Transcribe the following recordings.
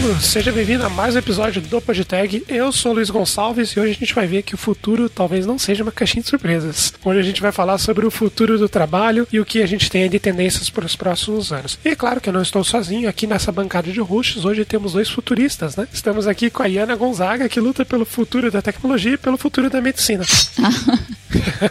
mundo, seja bem-vindo a mais um episódio do Podtag. Eu sou o Luiz Gonçalves e hoje a gente vai ver que o futuro talvez não seja uma caixinha de surpresas. Hoje a gente vai falar sobre o futuro do trabalho e o que a gente tem de tendências para os próximos anos. E é claro que eu não estou sozinho aqui nessa bancada de roxos, hoje temos dois futuristas, né? Estamos aqui com a Iana Gonzaga, que luta pelo futuro da tecnologia e pelo futuro da medicina.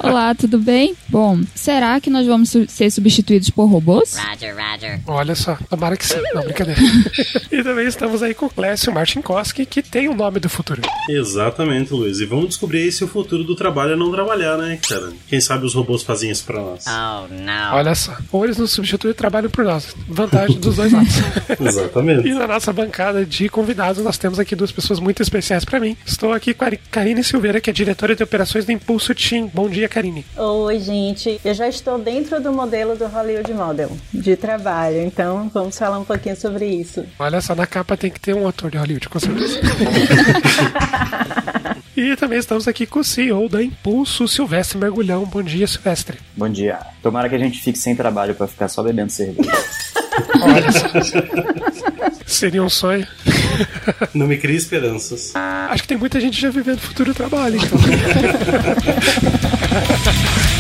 Olá, tudo bem? Bom, será que nós vamos ser substituídos por robôs? Roger, Roger. Olha só, tomara que sim. Não, brincadeira. e também estamos aí com o Clécio Martinkoski, que tem o nome do futuro. Exatamente, Luiz. E vamos descobrir aí se o futuro do trabalho é não trabalhar, né, cara? Quem sabe os robôs fazem isso pra nós. Oh, no. Olha só. Ou eles nos substituem e trabalham por nós. Vantagem dos dois lados. Exatamente. E na nossa bancada de convidados, nós temos aqui duas pessoas muito especiais pra mim. Estou aqui com a Karine Silveira, que é diretora de operações do Impulso Team. Bom dia, Karine. Oi, gente. Eu já estou dentro do modelo do Hollywood Model de trabalho, então vamos falar um pouquinho sobre isso. Olha só, na capa tem que ter um ator de Hollywood, com certeza. e também estamos aqui com o CEO da Impulso, Silvestre Mergulhão. Bom dia, Silvestre. Bom dia. Tomara que a gente fique sem trabalho pra ficar só bebendo cerveja. Olha só. Seria um sonho. Não me crie esperanças. Acho que tem muita gente já vivendo futuro trabalho, então.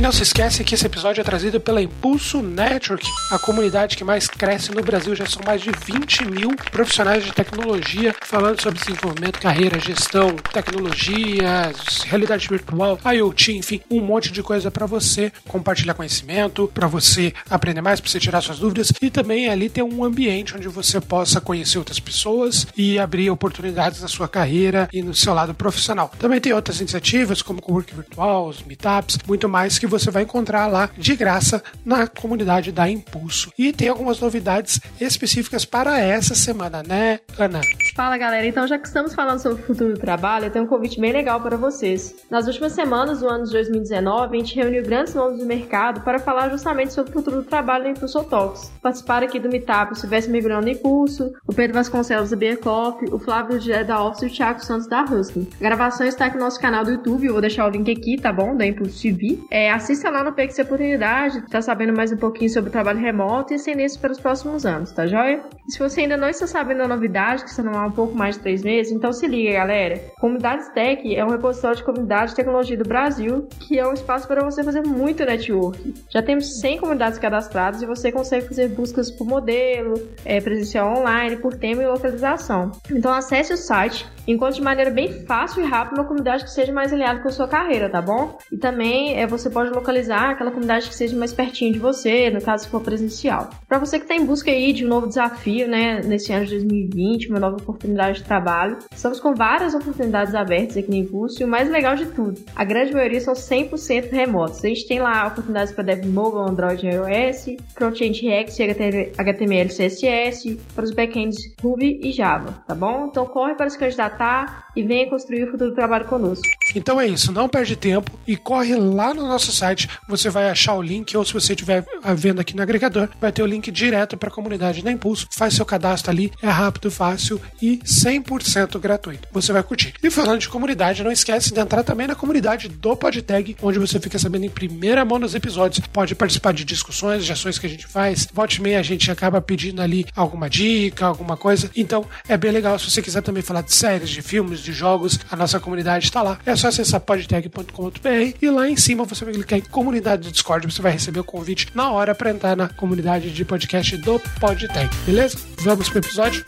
E não se esquece que esse episódio é trazido pela Impulso Network, a comunidade que mais cresce no Brasil. Já são mais de 20 mil profissionais de tecnologia falando sobre desenvolvimento, carreira, gestão, tecnologia, realidade virtual, IoT, enfim, um monte de coisa para você compartilhar conhecimento, para você aprender mais, para você tirar suas dúvidas e também ali ter um ambiente onde você possa conhecer outras pessoas e abrir oportunidades na sua carreira e no seu lado profissional. Também tem outras iniciativas como o Work Virtual, os Meetups, muito mais que você vai encontrar lá de graça na comunidade da Impulso. E tem algumas novidades específicas para essa semana, né, Ana? Fala galera, então já que estamos falando sobre o futuro do trabalho, eu tenho um convite bem legal para vocês. Nas últimas semanas do ano de 2019, a gente reuniu grandes nomes do mercado para falar justamente sobre o futuro do trabalho no Impulso Talks. Participaram aqui do Meetup o Silvestre Migrando no Impulso, o Pedro Vasconcelos da Beer Coffee, o Flávio Gé da Office e o Thiago Santos da Husky. A gravação está aqui no nosso canal do YouTube, eu vou deixar o link aqui, tá bom? Da Impulso TV. É, assista lá no PX Oportunidade, tá sabendo mais um pouquinho sobre o trabalho remoto e as para os próximos anos, tá joia? E se você ainda não está sabendo a novidade, que está não há um pouco mais de três meses, então se liga, galera. Comunidades Tech é um repositório de comunidade de tecnologia do Brasil, que é um espaço para você fazer muito network. Já temos 100 comunidades cadastradas e você consegue fazer buscas por modelo, é, presencial online, por tema e localização. Então acesse o site, encontre de maneira bem fácil e rápida uma comunidade que seja mais alinhada com a sua carreira, tá bom? E também é, você pode localizar aquela comunidade que seja mais pertinho de você, no caso se for presencial. Para você que está em busca aí de um novo desafio, né, nesse ano de 2020, uma nova oportunidade de trabalho, estamos com várias oportunidades abertas aqui no Impulso e o mais legal de tudo, a grande maioria são 100% remotos. A gente tem lá oportunidades para Dev Mobile, Android e iOS, Front-end React, HTML, CSS, para os backends Ruby e Java, tá bom? Então corre para se candidatar e venha construir o futuro do trabalho conosco. Então é isso, não perde tempo e corre lá no nosso site. Você vai achar o link, ou se você estiver vendo aqui no agregador, vai ter o link direto para a comunidade da Impulso. Faz seu cadastro ali, é rápido, fácil e 100% gratuito. Você vai curtir. E falando de comunidade, não esquece de entrar também na comunidade do PodTag, onde você fica sabendo em primeira mão nos episódios. Pode participar de discussões, de ações que a gente faz. Volte e meia a gente acaba pedindo ali alguma dica, alguma coisa. Então é bem legal. Se você quiser também falar de séries, de filmes, de jogos, a nossa comunidade está lá. É só acessar podtag.com.br e lá em cima você vai clicar em comunidade do Discord. Você vai receber o convite na hora para entrar na comunidade de podcast do PodTag. Beleza? Vamos pro episódio?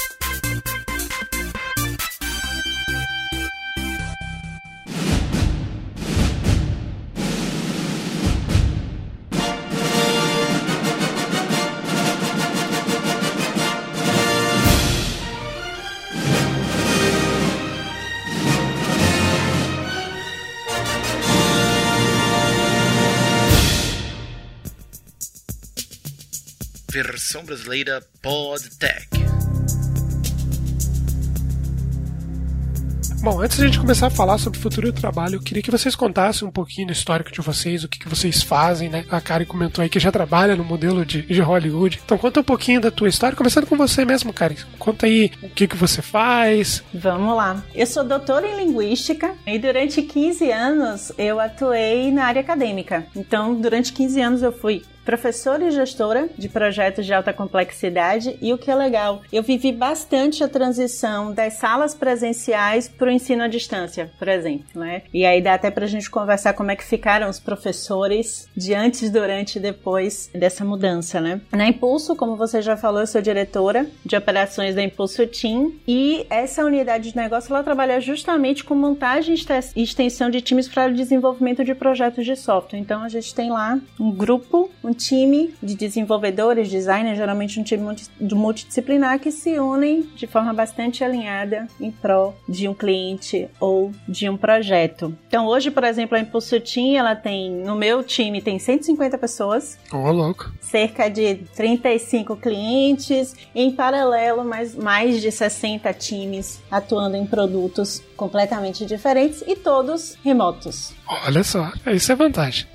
Versão brasileira PodTech. Bom, antes de a gente começar a falar sobre o futuro do trabalho, eu queria que vocês contassem um pouquinho do histórico de vocês, o que, que vocês fazem, né? A Karen comentou aí que já trabalha no modelo de, de Hollywood. Então conta um pouquinho da tua história, começando com você mesmo, Karen. Conta aí o que, que você faz. Vamos lá. Eu sou doutora em Linguística e durante 15 anos eu atuei na área acadêmica. Então, durante 15 anos eu fui professora e gestora de projetos de alta complexidade e o que é legal, eu vivi bastante a transição das salas presenciais para o ensino à distância, por exemplo, né? E aí dá até para a gente conversar como é que ficaram os professores de antes, durante e depois dessa mudança, né? Na Impulso, como você já falou, eu sou diretora de operações da Impulso Team e essa unidade de negócio ela trabalha justamente com montagem e extensão de times para o desenvolvimento de projetos de software. Então a gente tem lá um grupo, um um time de desenvolvedores, designers, geralmente um time multidisciplinar que se unem de forma bastante alinhada em prol de um cliente ou de um projeto. Então hoje, por exemplo, a Impulso Team, ela tem, no meu time tem 150 pessoas. Oh, louco. Cerca de 35 clientes, em paralelo mais, mais de 60 times atuando em produtos completamente diferentes e todos remotos. Olha só, isso é vantagem.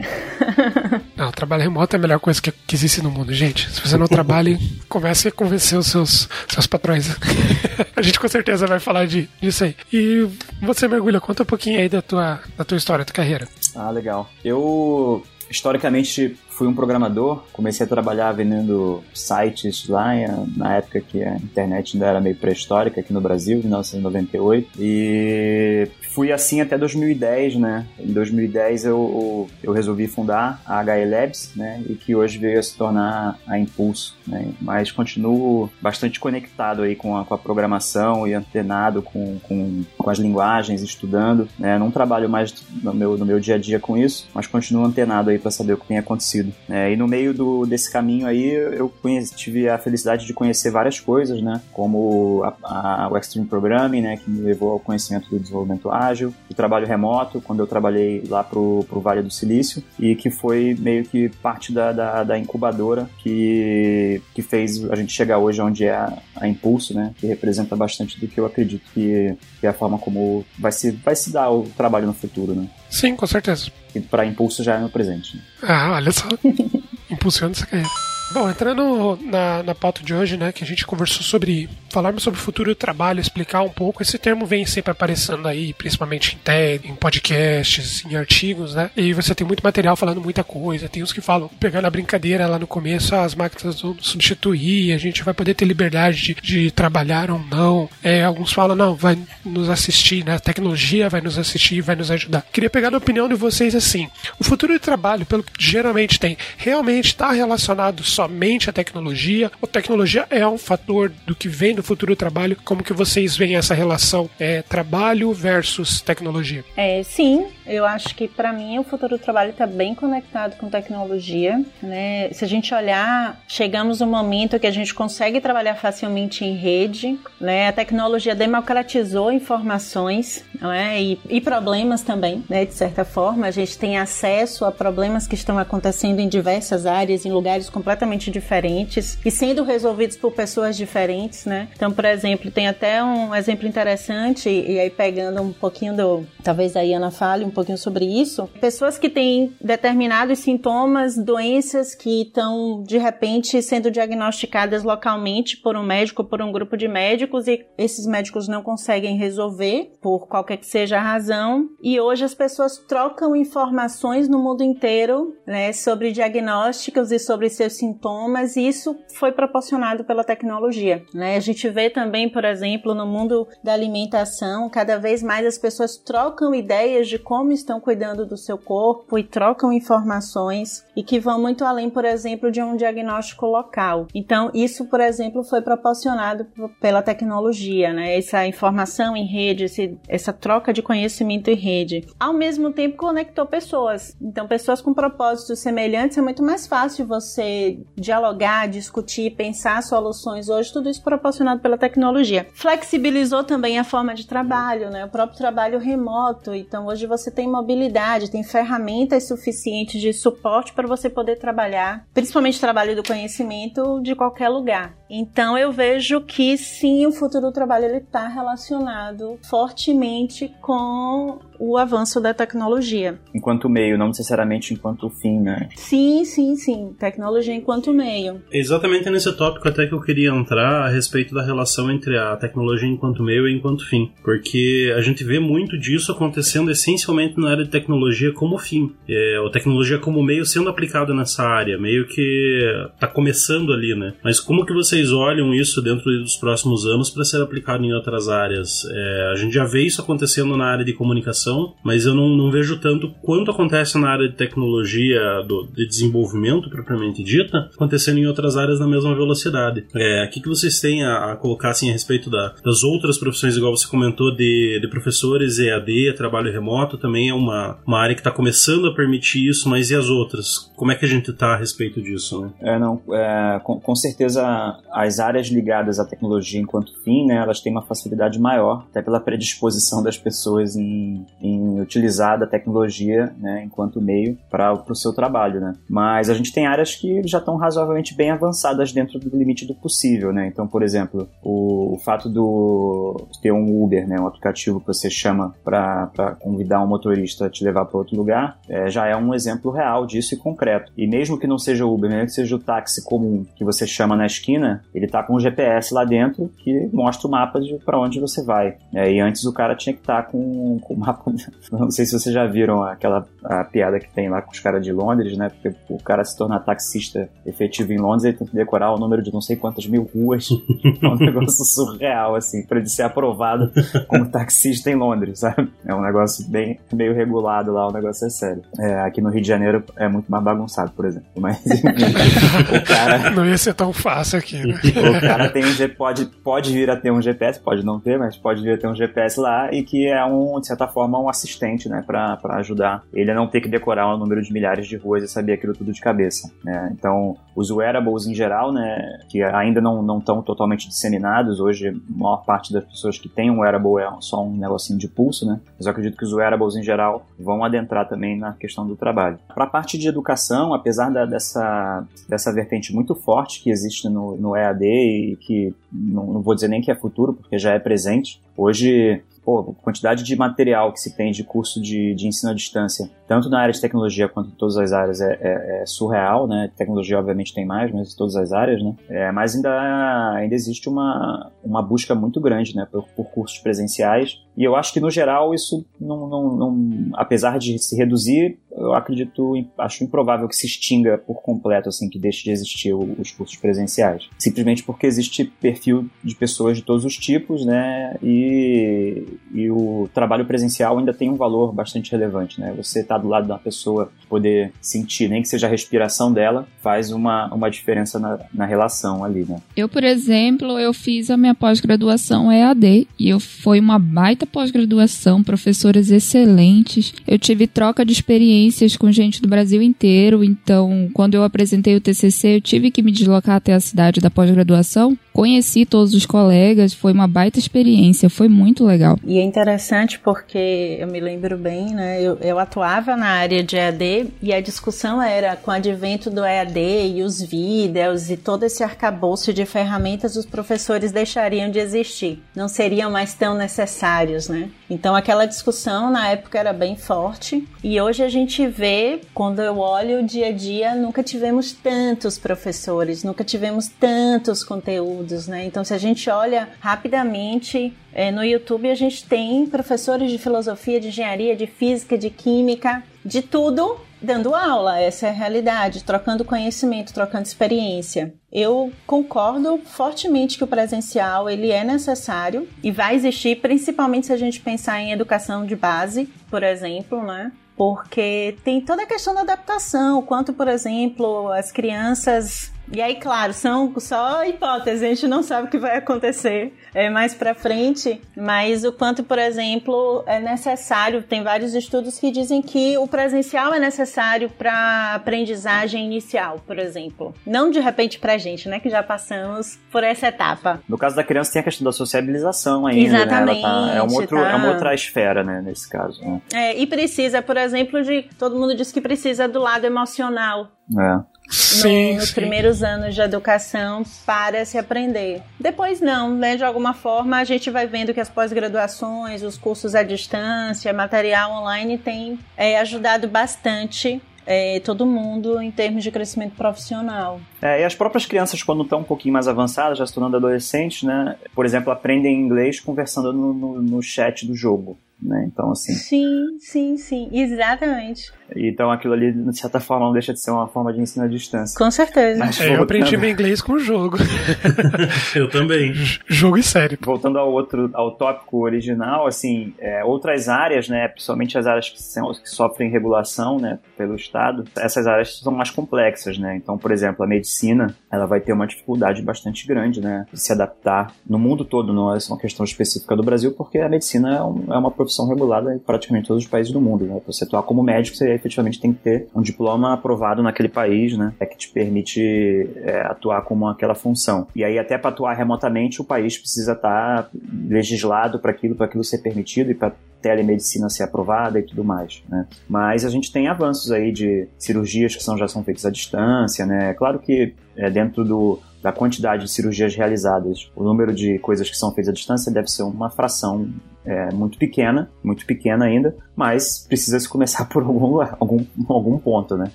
não, trabalho remoto é a melhor coisa que, que existe no mundo, gente. Se você não trabalha, comece a convencer os seus, seus patrões. a gente com certeza vai falar de, disso aí. E você, Mergulha, conta um pouquinho aí da tua, da tua história, da tua carreira. Ah, legal. Eu, historicamente, fui um programador, comecei a trabalhar vendendo sites lá na época que a internet ainda era meio pré-histórica aqui no Brasil, 1998, e fui assim até 2010, né? Em 2010 eu, eu resolvi fundar a HE Labs, né? E que hoje veio a se tornar a Impulso, né? Mas continuo bastante conectado aí com a, com a programação e antenado com, com, com as linguagens, estudando, né? Não trabalho mais no meu, no meu dia a dia com isso, mas continuo antenado aí para saber o que tem acontecido. É, e no meio do, desse caminho aí eu conheci, tive a felicidade de conhecer várias coisas, né? Como a, a, o Extreme Programming, né? Que me levou ao conhecimento do desenvolvimento ágil, o trabalho remoto, quando eu trabalhei lá pro, pro Vale do Silício, e que foi meio que parte da, da, da incubadora que, que fez a gente chegar hoje onde é a, a, Impulso, né? Que representa bastante do que eu acredito que, que é a forma como vai se, vai se dar o trabalho no futuro, né? Sim, com certeza. E para Impulso já é no presente. Né? Ah, olha só. Impulsiona essa carreira. Bom, entrando na, na pauta de hoje, né, que a gente conversou sobre falarmos sobre o futuro do trabalho, explicar um pouco. Esse termo vem sempre aparecendo aí, principalmente em TED, em podcasts, em artigos, né? E você tem muito material falando muita coisa. Tem uns que falam, pegando a brincadeira lá no começo, ah, as máquinas vão substituir, a gente vai poder ter liberdade de, de trabalhar ou não. É, alguns falam, não, vai nos assistir, né? A tecnologia vai nos assistir, vai nos ajudar. Queria pegar a opinião de vocês assim. O futuro do trabalho, pelo que geralmente tem, realmente está relacionado somente à tecnologia? Ou tecnologia é um fator do que vem do futuro trabalho? Como que vocês veem essa relação é, trabalho versus tecnologia? É, sim, eu acho que para mim o futuro do trabalho está bem conectado com tecnologia. Né? Se a gente olhar, chegamos um momento que a gente consegue trabalhar facilmente em rede. Né? A tecnologia democratizou informações né? e, e problemas também, né? de certa forma. A gente tem acesso a problemas que estão acontecendo em diversas áreas, em lugares completamente diferentes e sendo resolvidos por pessoas diferentes, né? Então, por exemplo, tem até um exemplo interessante, e aí pegando um pouquinho do. Talvez a Iana fale um pouquinho sobre isso. Pessoas que têm determinados sintomas, doenças que estão, de repente, sendo diagnosticadas localmente por um médico, por um grupo de médicos, e esses médicos não conseguem resolver, por qualquer que seja a razão. E hoje as pessoas trocam informações no mundo inteiro, né, sobre diagnósticos e sobre seus sintomas e isso foi proporcionado pela tecnologia. Né? A gente vê também, por exemplo, no mundo da alimentação, cada vez mais as pessoas trocam ideias de como estão cuidando do seu corpo e trocam informações e que vão muito além, por exemplo, de um diagnóstico local. Então, isso, por exemplo, foi proporcionado pela tecnologia, né? Essa informação em rede, esse, essa troca de conhecimento em rede. Ao mesmo tempo, conectou pessoas. Então, pessoas com propósitos semelhantes é muito mais fácil você dialogar, discutir, pensar soluções hoje, tudo isso proporcionado pela tecnologia. Flexibilizou também a forma de trabalho, né? O próprio trabalho remoto. Então hoje você tem mobilidade, tem ferramentas suficientes de suporte para você poder trabalhar, principalmente trabalho do conhecimento de qualquer lugar. Então eu vejo que sim, o futuro do trabalho ele está relacionado fortemente com o avanço da tecnologia. Enquanto meio, não necessariamente enquanto fim, né? Sim, sim, sim. Tecnologia enquanto meio. Exatamente nesse tópico até que eu queria entrar a respeito da relação entre a tecnologia enquanto meio e enquanto fim. Porque a gente vê muito disso acontecendo essencialmente na área de tecnologia como fim. É, a tecnologia como meio sendo aplicada nessa área, meio que está começando ali, né? Mas como que vocês olham isso dentro dos próximos anos para ser aplicado em outras áreas? É, a gente já vê isso acontecendo na área de comunicação mas eu não, não vejo tanto quanto acontece na área de tecnologia, do, de desenvolvimento propriamente dita, acontecendo em outras áreas na mesma velocidade. É, o que, que vocês têm a, a colocar assim, a respeito da, das outras profissões, igual você comentou, de, de professores, EAD, trabalho remoto, também é uma, uma área que está começando a permitir isso, mas e as outras? Como é que a gente está a respeito disso? Né? É, não, é, com, com certeza as áreas ligadas à tecnologia enquanto fim, né, elas têm uma facilidade maior, até pela predisposição das pessoas em, em utilizar da tecnologia né, enquanto meio para o seu trabalho. Né? Mas a gente tem áreas que já estão razoavelmente bem avançadas dentro do limite do possível. Né? Então, por exemplo, o, o fato do ter um Uber, né, um aplicativo que você chama para convidar um motorista a te levar para outro lugar, é, já é um exemplo real disso e concreto. E mesmo que não seja o Uber, mesmo que seja o táxi comum que você chama na esquina, ele está com um GPS lá dentro que mostra o mapa de para onde você vai. É, e antes o cara tinha que estar tá com, com o mapa não sei se vocês já viram aquela a piada que tem lá com os caras de Londres, né? Porque o cara se tornar taxista efetivo em Londres, ele tem que decorar o número de não sei quantas mil ruas. é um negócio surreal, assim, pra ele ser aprovado como taxista em Londres, sabe? É um negócio bem meio regulado lá, o negócio é sério. É, aqui no Rio de Janeiro é muito mais bagunçado, por exemplo. Mas o cara. Não ia ser tão fácil aqui, né? O cara tem um pode, pode vir a ter um GPS, pode não ter, mas pode vir a ter um GPS lá e que é um, de certa forma, um assistente, né, para ajudar ele não ter que decorar um número de milhares de ruas e saber aquilo tudo de cabeça. Né? Então, os wearables em geral, né, que ainda não estão totalmente disseminados, hoje a maior parte das pessoas que tem um wearable é só um negocinho de pulso, né? Mas eu acredito que os wearables em geral vão adentrar também na questão do trabalho. Para a parte de educação, apesar da, dessa, dessa vertente muito forte que existe no, no EAD e que não, não vou dizer nem que é futuro, porque já é presente, hoje pô, quantidade de material que se tem de curso de, de ensino à distância, tanto na área de tecnologia quanto em todas as áreas, é, é, é surreal, né? Tecnologia, obviamente, tem mais, mas em todas as áreas, né? É, mas ainda, ainda existe uma, uma busca muito grande, né, por, por cursos presenciais. E eu acho que, no geral, isso não, não, não apesar de se reduzir, eu acredito, acho improvável que se extinga por completo, assim, que deixe de existir os cursos presenciais. Simplesmente porque existe perfil de pessoas de todos os tipos, né? E, e o trabalho presencial ainda tem um valor bastante relevante, né? Você estar tá do lado da pessoa, poder sentir, nem que seja a respiração dela, faz uma, uma diferença na, na relação ali, né? Eu, por exemplo, eu fiz a minha pós-graduação EAD e eu foi uma baita pós-graduação, professores excelentes. Eu tive troca de experiência com gente do Brasil inteiro, então quando eu apresentei o TCC, eu tive que me deslocar até a cidade da pós-graduação. Conheci todos os colegas, foi uma baita experiência, foi muito legal. E é interessante porque eu me lembro bem, né? Eu, eu atuava na área de EAD e a discussão era com o advento do EAD e os vídeos e todo esse arcabouço de ferramentas, os professores deixariam de existir, não seriam mais tão necessários, né? Então aquela discussão na época era bem forte e hoje a gente vê, quando eu olho o dia a dia, nunca tivemos tantos professores, nunca tivemos tantos conteúdos, né? Então, se a gente olha rapidamente é, no YouTube, a gente tem professores de filosofia, de engenharia, de física, de química, de tudo dando aula, essa é a realidade, trocando conhecimento, trocando experiência. Eu concordo fortemente que o presencial ele é necessário e vai existir, principalmente se a gente pensar em educação de base, por exemplo, né? porque tem toda a questão da adaptação, quanto, por exemplo, as crianças e aí, claro, são só hipóteses, a gente não sabe o que vai acontecer é, mais para frente, mas o quanto, por exemplo, é necessário, tem vários estudos que dizem que o presencial é necessário para aprendizagem inicial, por exemplo. Não de repente para a gente, né, que já passamos por essa etapa. No caso da criança tem a questão da sociabilização ainda, Exatamente, né? Tá, é, um outro, tá... é uma outra esfera, né, nesse caso. Né? É, e precisa, por exemplo, de... Todo mundo diz que precisa do lado emocional é. Sim, no, nos sim. primeiros anos de educação para se aprender. Depois não, né? De alguma forma a gente vai vendo que as pós-graduações, os cursos à distância, material online tem é, ajudado bastante é, todo mundo em termos de crescimento profissional. É, e as próprias crianças, quando estão um pouquinho mais avançadas, já se tornando adolescentes, né? Por exemplo, aprendem inglês conversando no, no, no chat do jogo. Né? Então, assim. Sim, sim, sim, exatamente. Então, aquilo ali, de certa forma, não deixa de ser uma forma de ensino à distância. Com certeza. Mas É, eu aprendi meu inglês com o jogo. Eu também. jogo e série. Voltando ao outro, ao tópico original, assim, é, outras áreas, né, principalmente as áreas que, são- que sofrem regulação, né, pelo Estado, essas áreas são mais complexas, né. Então, por exemplo, a medicina, ela vai ter uma dificuldade bastante grande, né, de se adaptar no mundo todo. Não é só uma questão específica do Brasil, porque a medicina é, um- é uma profissão regulada em praticamente todos os países do mundo, né. Pra você atuar como médico, você efetivamente tem que ter um diploma aprovado naquele país, né, é que te permite é, atuar como aquela função. E aí, até para atuar remotamente, o país precisa estar legislado para aquilo, para aquilo ser permitido e para telemedicina ser aprovada e tudo mais, né? Mas a gente tem avanços aí de cirurgias que são, já são feitas à distância, né? Claro que é, dentro do, da quantidade de cirurgias realizadas, o número de coisas que são feitas à distância deve ser uma fração é, muito pequena, muito pequena ainda, mas precisa se começar por algum, algum, algum ponto, né?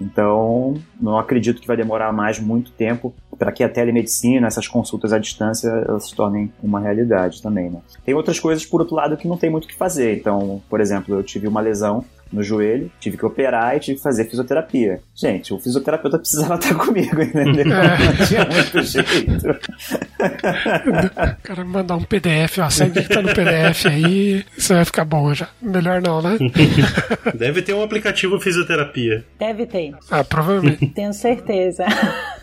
Então, não acredito que vai demorar mais muito tempo para que a telemedicina, essas consultas à distância, elas se tornem uma realidade também, né? Tem outras coisas, por outro lado, que não tem muito o que fazer. Então, por exemplo, eu tive uma lesão no joelho, tive que operar e tive que fazer fisioterapia. Gente, o fisioterapeuta precisava estar comigo, entendeu? Não tinha muito jeito. O cara me mandar um PDF, ó, segue o que tá no PDF aí, isso vai ficar bom já. Melhor não, né? Deve ter um aplicativo fisioterapia. Deve ter, Ah, provavelmente. tenho certeza.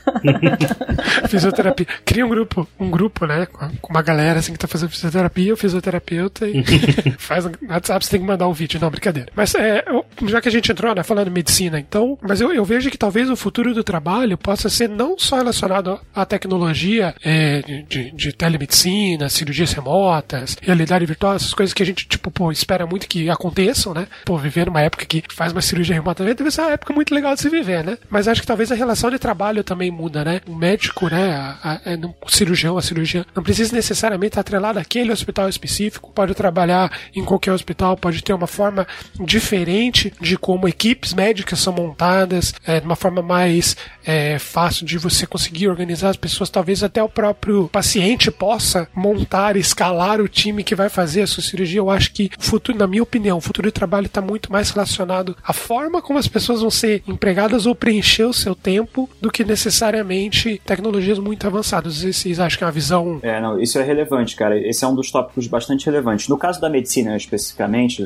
Fisioterapia. Cria um grupo, um grupo, né? Com uma galera assim que tá fazendo fisioterapia, o fisioterapeuta e faz no WhatsApp, você tem que mandar um vídeo. Não, brincadeira. Mas é, já que a gente entrou, né, falando medicina, então, mas eu, eu vejo que talvez o futuro do trabalho possa ser não só relacionado à tecnologia é, de, de- de telemedicina, cirurgias remotas, realidade virtual, essas coisas que a gente, tipo, pô, espera muito que aconteçam, né? Pô, viver numa época que faz uma cirurgia remota deve ser uma época muito legal de se viver, né? Mas acho que talvez a relação de trabalho também muda, né? O médico, né? a- a- é, não- o cirurgião, a cirurgia, não precisa necessariamente estar atrelado àquele hospital específico, pode trabalhar em qualquer hospital, pode ter uma forma diferente de como equipes médicas são montadas, é, de uma forma mais é, fácil de você conseguir organizar as pessoas, talvez até o próprio paciente possa montar, escalar o time que vai fazer a sua cirurgia. Eu acho que o futuro, na minha opinião, o futuro do trabalho está muito mais relacionado à forma como as pessoas vão ser empregadas ou preencher o seu tempo do que necessariamente tecnologias muito avançadas. Vocês acham que é uma visão É, não, isso é relevante, cara. Esse é um dos tópicos bastante relevantes. No caso da medicina, especificamente,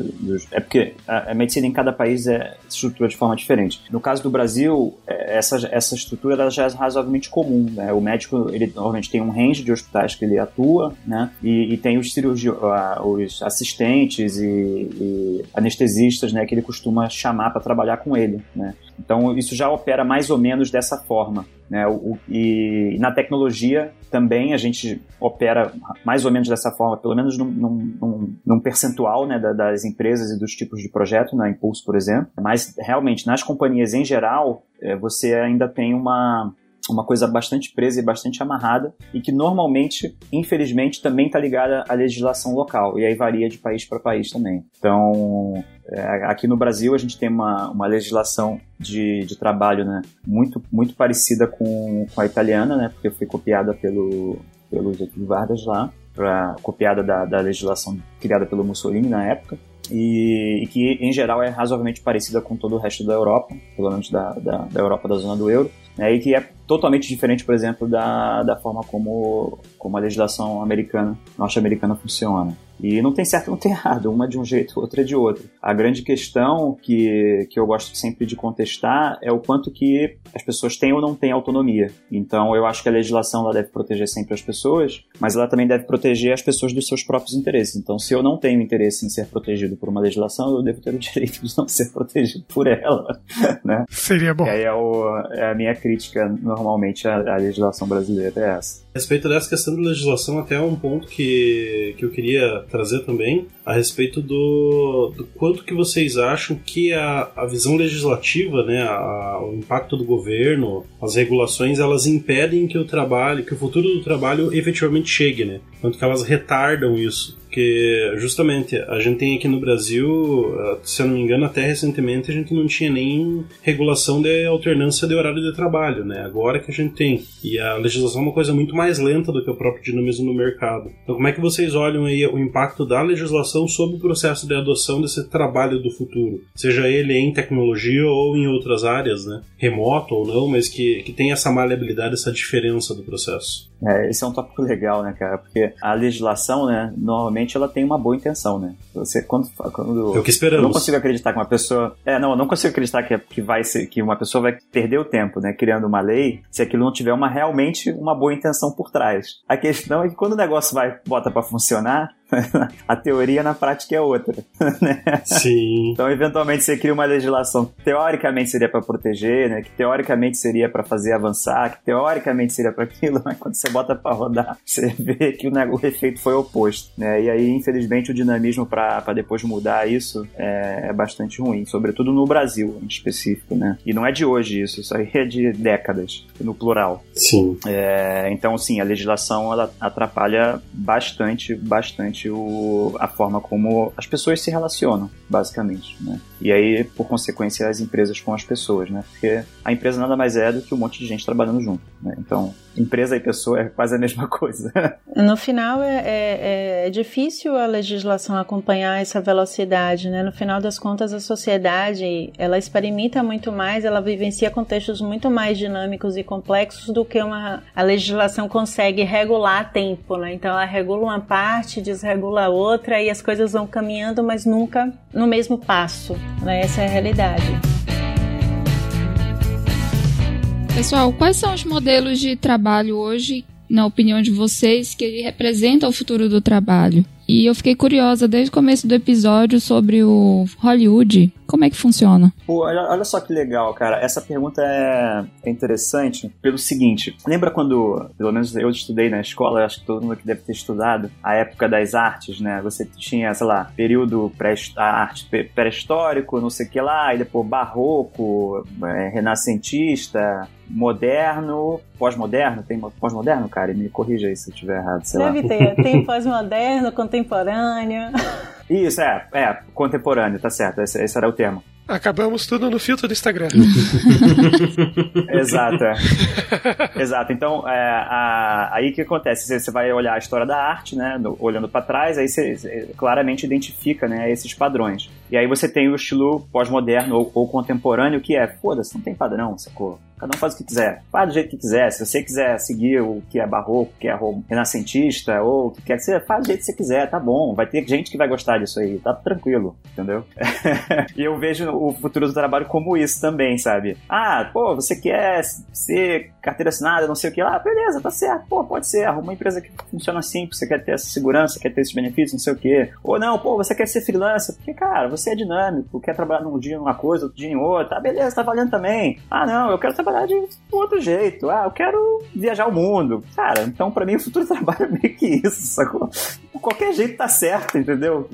é porque a, medicina em cada país é estrutura de forma diferente. No caso do Brasil, é, essa, essa estrutura já é razoavelmente comum. Né? O médico, ele normalmente tem um range de hospitais que ele atua, né? E, e tem os, cirurgi ah, os assistentes e, e anestesistas, né? Que ele costuma chamar para trabalhar com ele, né? Então, isso já opera mais ou menos dessa forma. Né? O, o- e na tecnologia também a gente opera mais ou menos dessa forma, pelo menos num, num- num- percentual né, da- das empresas e dos tipos de projeto, na Impulso, por exemplo. Mas realmente, nas companhias em geral, eh, você ainda tem uma, uma coisa bastante presa e bastante amarrada e que normalmente, infelizmente, também está ligada à legislação local e aí varia de país para país também. Então, é, aqui no Brasil a gente tem uma, uma legislação de, de trabalho né, muito, muito parecida com, com a italiana, né, porque foi copiada pelo, pelo Getúlio Vargas lá, pra, copiada da, da legislação criada pelo Mussolini na época. E, e que em geral é razoavelmente parecida com todo o resto da Europa, pelo menos da, da, da Europa da zona do euro, né, e que é totalmente diferente, por exemplo, da, da forma como, como a legislação americana, norte-americana funciona. E não tem certo, não tem errado, uma de um jeito, outra de outro. A grande questão que, que eu gosto sempre de contestar é o quanto que as pessoas têm ou não têm autonomia. Então, eu acho que a legislação ela deve proteger sempre as pessoas, mas ela também deve proteger as pessoas dos seus próprios interesses. Então, se eu não tenho interesse em ser protegido por uma legislação, eu devo ter o direito de não ser protegido por ela, né? seria bom? E aí é, o, é a minha crítica normalmente à, à legislação brasileira é essa. A respeito dessa questão da legislação, até um ponto que, que eu queria trazer também a respeito do, do quanto que vocês acham que a, a visão legislativa, né, a, o impacto do governo, as regulações, elas impedem que o trabalho, que o futuro do trabalho efetivamente chegue, né? Quanto que elas retardam isso. Porque, justamente, a gente tem aqui no Brasil, eh, se eu não me engano, até recentemente a gente não tinha nem regulação de alternância de horário de trabalho, né? Agora que a gente tem. E a legislação é uma coisa muito mais lenta do que o próprio dinamismo no mercado. Então, como é que vocês olham aí o impacto da legislação sobre o processo de adoção desse trabalho do futuro? Seja ele em tecnologia ou em outras áreas, né? Remoto ou não, mas que, que tem essa maleabilidade, essa diferença do processo. É, esse é um tópico legal, né, cara? Porque a legislação, né, normalmente ela tem uma boa intenção, né? Você, quando, quando é o que esperamos. Eu não consigo acreditar que uma pessoa. É, não, eu não consigo acreditar que, que vai ser, que uma pessoa vai perder o tempo, né, criando uma lei, se aquilo não tiver uma realmente uma boa intenção por trás. A questão é que quando o negócio vai, bota para funcionar, a teoria na prática é outra. Né? Sim. Então, eventualmente, você cria uma legislação que teoricamente seria para proteger, né? que teoricamente seria para fazer avançar, que teoricamente seria para aquilo, mas quando você bota para rodar, você vê que o, o, efeito foi oposto. Né? E aí, infelizmente, o dinamismo para depois mudar isso é, é, bastante ruim, sobretudo no Brasil em específico. Né? E não é de hoje isso, isso aí é de décadas, no plural. Sim. É, então, sim, a legislação ela atrapalha bastante, bastante o, a forma como as pessoas se relacionam, basicamente, né? E aí, por consequência, as empresas com as pessoas, né? Porque a empresa nada mais é do que um monte de gente trabalhando junto, né? Então, empresa e pessoa é quase a mesma coisa. No final, é, é, é, difícil a legislação acompanhar essa velocidade, né? No final das contas, a sociedade, ela experimenta muito mais, ela vivencia contextos muito mais dinâmicos e complexos do que uma, a legislação consegue regular a tempo, né? Então, ela regula uma parte, desregula a outra e as coisas vão caminhando, mas nunca no mesmo passo? Essa é a realidade. Pessoal, quais são os modelos de trabalho hoje, na opinião de vocês, que representam o futuro do trabalho? E eu fiquei curiosa desde o começo do episódio sobre o Hollywood. Como é que funciona? Pô, olha, olha só que legal, cara. Essa pergunta é, é interessante pelo seguinte: lembra quando, pelo menos eu estudei na escola, acho que todo mundo aqui deve ter estudado, a época das artes, né? Você tinha, sei lá, período pré-arte pré-histórico, não sei o que lá, e depois barroco, é, renascentista, moderno, pós-moderno, tem pós-moderno, cara? Me corrija aí se eu estiver errado, sei Deve lá. ter, tem pós-moderno, contemporâneo. Isso, é, é, contemporâneo, tá certo, esse, esse era o termo. Acabamos tudo no filtro do Instagram. Exato. É. Exato. Então, é, a, aí o que acontece? Você, você, vai olhar a história da arte, né? No, olhando para trás, aí você, você, claramente identifica né, esses padrões. E aí você tem o estilo pós-moderno ou, ou, contemporâneo, que é, foda-se, não tem padrão, sacou? Cada um faz o que quiser. Faz do jeito que quiser. Se você quiser seguir o que é barroco, o que é renascentista, ou o que quer que seja, faz do jeito que você quiser, tá bom. Vai ter gente que vai gostar disso aí, tá tranquilo, entendeu? e eu vejo o futuro do trabalho como isso também, sabe? Ah, pô, você quer ser carteira assinada, não sei o que lá, beleza, tá certo, pô, pode ser, arruma uma empresa que funciona assim, você quer ter essa segurança, quer ter esses benefícios, não sei o que. Ou não, pô, você quer ser freelancer, porque, cara, você é dinâmico, quer trabalhar num dia em uma coisa, outro dia em outra, tá, beleza, tá valendo também. Ah, não, eu quero trabalhar de outro jeito. Ah, eu quero viajar o mundo. Cara, então para mim o futuro trabalho é meio que isso, sacou? Qualquer jeito tá certo, entendeu?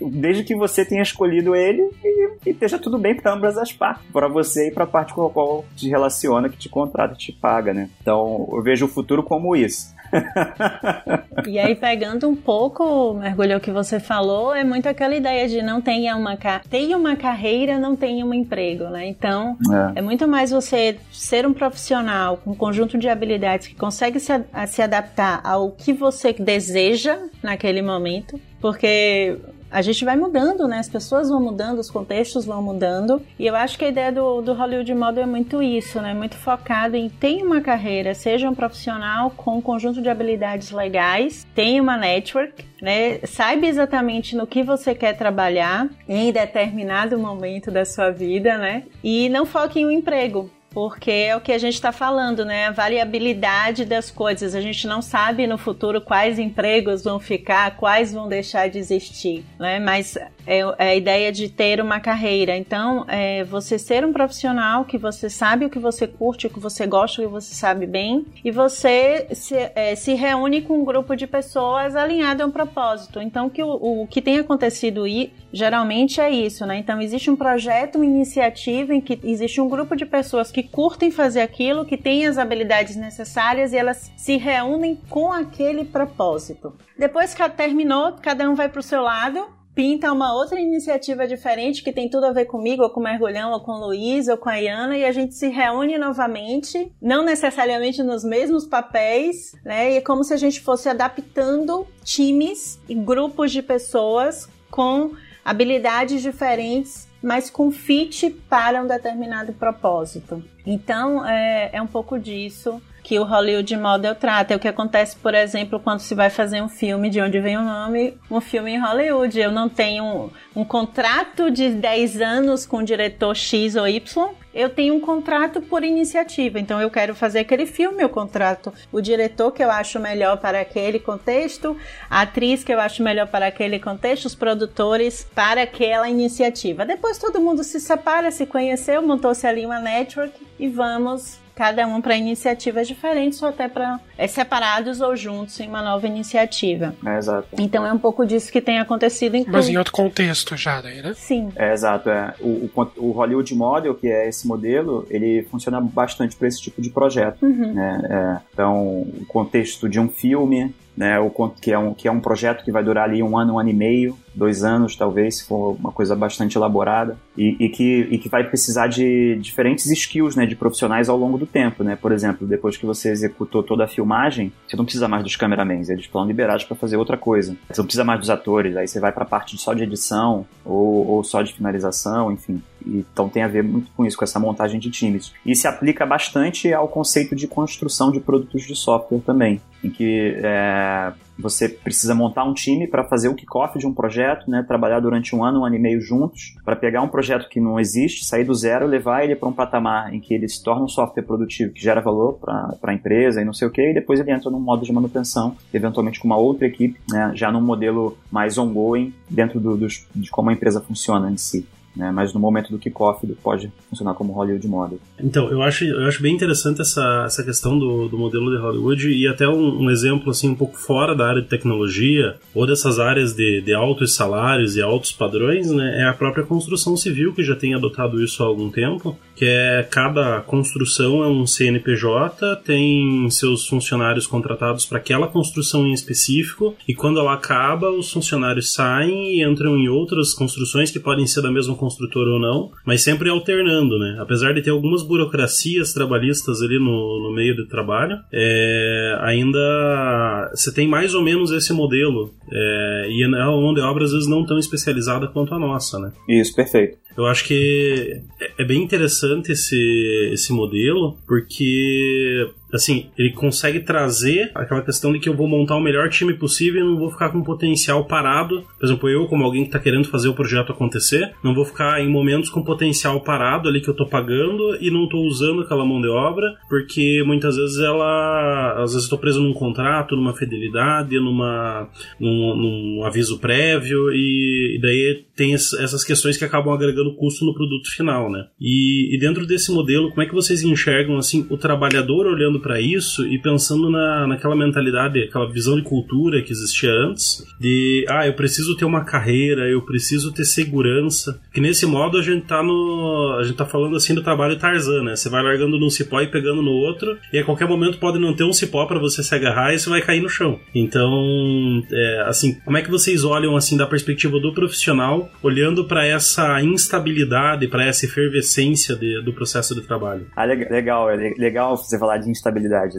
Desde que você tenha escolhido ele e, e esteja tudo bem para ambas as partes. para você e pra parte com a qual te relaciona, que te contrata, te paga, né? Então eu vejo o futuro como isso e aí, pegando um pouco, mergulhou o que você falou, é muito aquela ideia de não tenha uma, tenha uma carreira, não tenha um emprego, né? Então, é. é muito mais você ser um profissional com um conjunto de habilidades que consegue se, a, se adaptar ao que você deseja naquele momento, porque a gente vai mudando, né? As pessoas vão mudando, os contextos vão mudando. E eu acho que a ideia do, do Hollywood Model é muito isso, né? Muito focado em ter uma carreira, seja um profissional com um conjunto de habilidades legais, tenha uma network, né? Saiba exatamente no que você quer trabalhar em determinado momento da sua vida, né? E não foque em um emprego porque é o que a gente está falando, né? A variabilidade das coisas. A gente não sabe no futuro quais empregos vão ficar, quais vão deixar de existir, né? Mas é, é a ideia de ter uma carreira. Então, é você ser um profissional que você sabe o que você curte, o que você gosta, o que você sabe bem, e você se, é, se reúne com um grupo de pessoas alinhado a um propósito. Então, que o, o que tem acontecido e geralmente é isso, né? Então, existe um projeto, uma iniciativa em que existe um grupo de pessoas que curtem fazer aquilo, que têm as habilidades necessárias e elas se reúnem com aquele propósito. Depois que terminou, cada um vai para o seu lado pinta uma outra iniciativa diferente que tem tudo a ver comigo, ou com o Mergulhão, ou com o Luiz, ou com a Iana, e a gente se reúne novamente, não necessariamente nos mesmos papéis, né? E é como se a gente fosse adaptando times e grupos de pessoas com habilidades diferentes, mas com fit para um determinado propósito. Então, é, é um pouco disso que o Hollywood Model trata. É o que acontece, por exemplo, quando se vai fazer um filme, de onde vem o nome, um filme em Hollywood. Eu não tenho um, um contrato de 10 anos com o diretor X ou Y, eu tenho um contrato por iniciativa. Então eu quero fazer aquele filme, eu contrato o diretor que eu acho melhor para aquele contexto, a atriz que eu acho melhor para aquele contexto, os produtores para aquela iniciativa. Depois todo mundo se separa, se conheceu, montou-se ali uma network e vamos cada um para iniciativas diferentes ou até para é, separados ou juntos em uma nova iniciativa. É, exato. Então é um pouco disso que tem acontecido em Mas em outro contexto já, daí, né? Sim. É, exato. É. O, o, o, Hollywood Model, que é esse modelo, ele funciona bastante para esse tipo de projeto. Uhum. Né? É, então, o contexto de um filme, né, o, que, é um, que é um projeto que vai durar ali um ano, um ano e meio, dois anos talvez, se for uma coisa bastante elaborada, e, e, que, e que vai precisar de diferentes skills né, de profissionais ao longo do tempo. Né? Por exemplo, depois que você executou toda a filmagem, você não precisa mais dos cameramans, eles foram liberados para fazer outra coisa. Você não precisa mais dos atores, aí você vai para a parte só de edição ou, ou só de finalização, enfim. Então tem a ver muito com isso, com essa montagem de times. E se aplica bastante ao conceito de construção de produtos de software também, em que é, você precisa montar um time para fazer o kickoff de um projeto, né, trabalhar durante um ano, um ano e meio juntos, para pegar um projeto que não existe, sair do zero, levar ele para um patamar em que ele se torna um software produtivo que gera valor para a empresa e não sei o que, e depois ele entra num modo de manutenção, eventualmente com uma outra equipe, né, já num modelo mais ongoing dentro do, dos, de como a empresa funciona em si né? Mas no momento do kickoff ele pode funcionar como Hollywood Model. Então, eu acho, eu acho bem interessante essa, essa questão do, do modelo de Hollywood e até um, um, exemplo assim um pouco fora da área de tecnologia ou dessas áreas de, de altos salários e altos padrões, né? É a própria construção civil que já tem adotado isso há algum tempo, que é cada construção é um CNPJ, tem seus funcionários contratados para aquela construção em específico e quando ela acaba, os funcionários saem e entram em outras construções que podem ser da mesma construção construtor ou não, mas sempre alternando, né? Apesar de ter algumas burocracias trabalhistas ali no, no meio do trabalho, é, ainda você tem mais ou menos esse modelo. É, e é uma mão obra às vezes não tão especializada quanto a nossa, né? Isso, perfeito. Eu acho que é, é bem interessante esse, esse modelo, porque assim, ele consegue trazer aquela questão de que eu vou montar o melhor time possível e não vou ficar com potencial parado. Por exemplo, eu, como alguém que está querendo fazer o projeto acontecer, não vou ficar em momentos com potencial parado ali que eu estou pagando e não estou usando aquela mão de obra, porque muitas vezes ela. Às vezes estou preso num contrato, numa fidelidade, numa, num, num aviso prévio, e, e daí tem essas questões que acabam agregando custo no produto final, né? E, e, dentro desse modelo, como é que vocês enxergam assim o trabalhador olhando para isso e pensando na, naquela mentalidade, aquela visão de cultura que existia antes, de ah, eu preciso ter uma carreira, eu preciso ter segurança. Que nesse modo a gente tá no, a gente tá falando assim do trabalho Tarzan, né? Você vai largando num cipó e pegando no outro, e a qualquer momento pode não ter um cipó para você se agarrar e você vai cair no chão. Então, é, assim, como é que vocês olham assim da perspectiva do profissional, olhando para essa instabilidade para essa efervescência de, do processo de trabalho. Ah, legal, é legal você falar de instabilidade,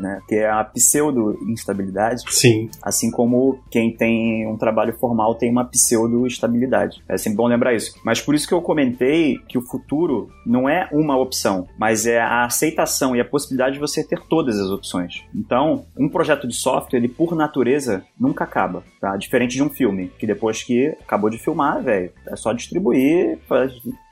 né? Que é a pseudo-instabilidade. Sim. Assim como quem tem um trabalho formal tem uma pseudo-estabilidade. É sempre bom lembrar isso. Mas por isso que eu comentei que o futuro não é uma opção, mas é a aceitação e a possibilidade de você ter todas as opções. Então, um projeto de software, ele por natureza nunca acaba, tá? Diferente de um filme, que depois que acabou de filmar, velho, é só distribuir,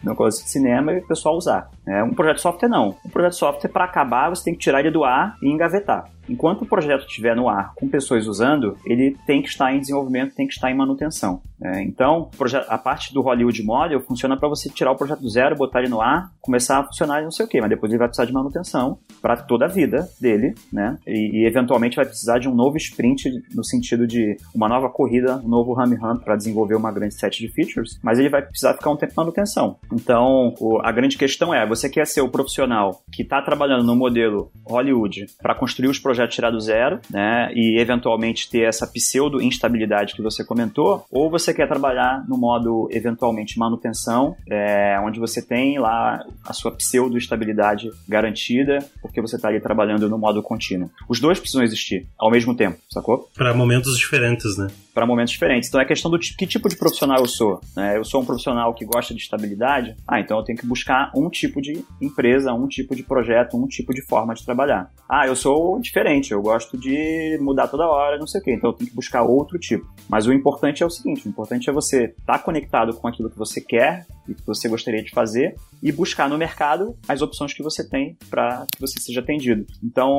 negócio de cinema e o pessoal usar. É, um projeto de software não. Um projeto de software, para acabar, você tem que tirar ele do ar e engavetar. Enquanto o projeto estiver no ar com pessoas usando, ele tem que estar em desenvolvimento, tem que estar em manutenção. É, então, a parte do Hollywood Model funciona para você tirar o projeto do zero, botar ele no ar, começar a funcionar e não sei o que, mas depois ele vai precisar de manutenção para toda a vida dele, né? E, e, eventualmente vai precisar de um novo sprint no sentido de uma nova corrida, um novo Ram Ram para desenvolver uma grande set de features, mas ele vai precisar ficar um tempo de manutenção. Então, o, a grande questão é, você quer ser o profissional que está trabalhando no modelo Hollywood para construir os projetos tirar do zero, né? E eventualmente ter essa pseudo instabilidade que você comentou, ou você quer trabalhar no modo eventualmente manutenção, é, onde você tem lá a sua pseudo estabilidade garantida, porque você está ali trabalhando no modo contínuo. Os dois precisam existir ao mesmo tempo, sacou? Para momentos diferentes, né? Para momentos diferentes. Então é questão do que tipo de profissional eu sou. Né? Eu sou um profissional que gosta de estabilidade, ah, então eu tenho que buscar um tipo de empresa, um tipo de projeto, um tipo de forma de trabalhar. Ah, eu sou diferente, eu gosto de mudar toda hora, não sei o quê, então eu tenho que buscar outro tipo. Mas o importante é o seguinte: o importante é você estar tá conectado com aquilo que você quer e que você gostaria de fazer e buscar no mercado as opções que você tem para que você seja atendido. Então,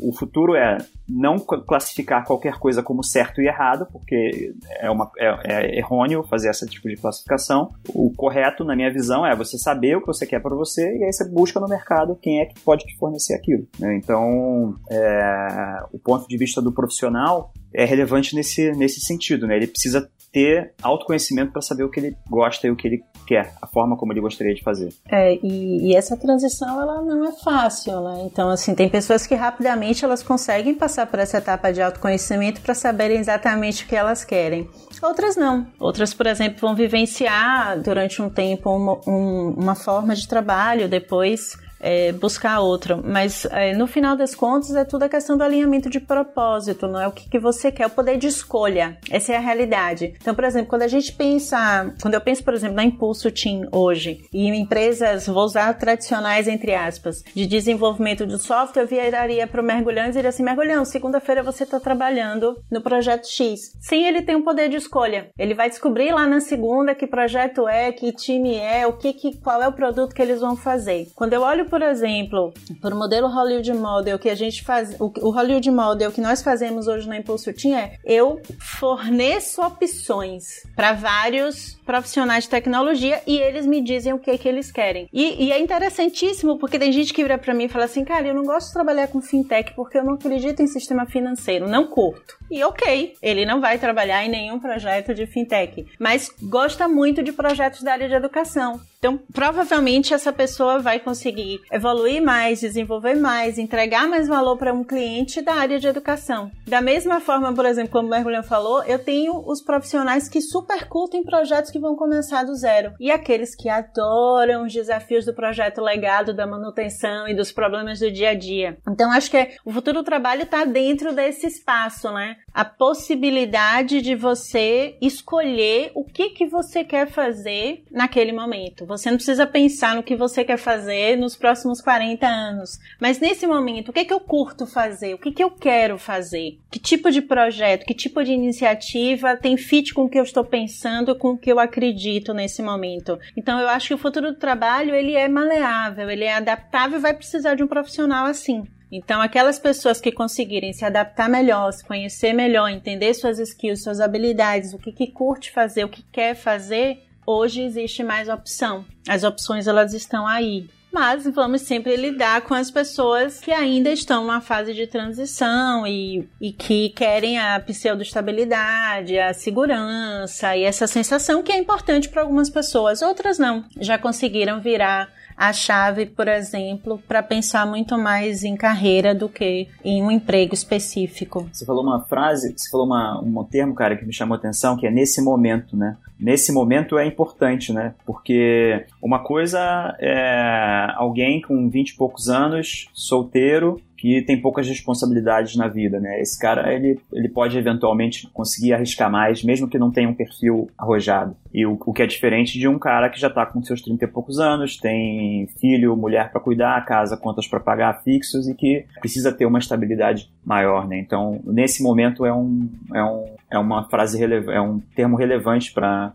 o futuro é não classificar qualquer coisa como certo e errado, porque é, uma, é, é errôneo fazer esse tipo de classificação. O correto, na minha visão, é você saber o que você quer para você e aí você busca no mercado quem é que pode te fornecer aquilo. Né? Então, é, o ponto de vista do profissional é relevante nesse, nesse sentido, né? Ele precisa ter autoconhecimento para saber o que ele gosta e o que ele quer, a forma como ele gostaria de fazer. É, e, e, essa transição ela não é fácil, né? Então, assim, tem pessoas que rapidamente elas conseguem passar por essa etapa de autoconhecimento para saberem exatamente o que elas querem. Outras não. Outras, por exemplo, vão vivenciar durante um tempo uma, um, uma forma de trabalho, depois é, buscar outro. Mas é, no final das contas é tudo a questão do alinhamento de propósito, não é o que, que você quer, o poder de escolha. Essa é a realidade. Então, por exemplo, quando a gente pensa, quando eu penso, por exemplo, na Impulso Team hoje, e em empresas, vou usar tradicionais entre aspas, de desenvolvimento de software, eu viraria para o mergulhão e diria assim: mergulhão, segunda-feira você está trabalhando no projeto X. Sim, ele tem um poder de escolha. Ele vai descobrir lá na segunda que projeto é, que time é, o que, que qual é o produto que eles vão fazer. Quando eu olho por exemplo, por modelo Hollywood Model que a gente faz, o, o Hollywood Model que nós fazemos hoje na Impulso Team é eu forneço opções para vários profissionais de tecnologia e eles me dizem o que que eles querem. E, e é interessantíssimo porque tem gente que vira para mim e fala assim, cara, eu não gosto de trabalhar com fintech porque eu não acredito em sistema financeiro, não curto. E ok, ele não vai trabalhar em nenhum projeto de fintech, mas gosta muito de projetos da área de educação. Então, provavelmente essa pessoa vai conseguir evoluir mais, desenvolver mais, entregar mais valor para um cliente da área de educação. Da mesma forma, por exemplo, como o Mergulhão falou, eu tenho os profissionais que super curtem projetos que vão começar do zero e aqueles que adoram os desafios do projeto legado, da manutenção e dos problemas do dia a dia. Então, acho que o futuro do trabalho está dentro desse espaço, né? A possibilidade de você escolher o que que você quer fazer naquele momento. Você não precisa pensar no que você quer fazer nos próximos 40 anos. Mas nesse momento, o que, que eu curto fazer? O que, que eu quero fazer? Que tipo de projeto, que tipo de iniciativa tem fit com o que eu estou pensando, com o que eu acredito nesse momento? Então eu acho que o futuro do trabalho ele é maleável, ele é adaptável e vai precisar de um profissional assim. Então, aquelas pessoas que conseguirem se adaptar melhor, se conhecer melhor, entender suas skills, suas habilidades, o que, que curte fazer, o que quer fazer, Hoje existe mais opção. As opções elas estão aí. Mas vamos sempre lidar com as pessoas que ainda estão numa fase de transição e, e que querem a pseudo-estabilidade, a segurança e essa sensação que é importante para algumas pessoas. Outras não, já conseguiram virar a chave, por exemplo, para pensar muito mais em carreira do que em um emprego específico. Você falou uma frase, você falou uma, um termo, cara, que me chamou a atenção, que é nesse momento, né? Nesse momento é importante, né? Porque uma coisa é alguém com 20 e poucos anos, solteiro, que tem poucas responsabilidades na vida, né? Esse cara, ele, ele pode eventualmente conseguir arriscar mais, mesmo que não tenha um perfil arrojado. E o, o que é diferente de um cara que já tá com seus 30 e poucos anos, tem filho, mulher para cuidar, casa, contas para pagar fixos e que precisa ter uma estabilidade maior, né? Então, nesse momento é um, é um é uma frase relevante, é um termo relevante para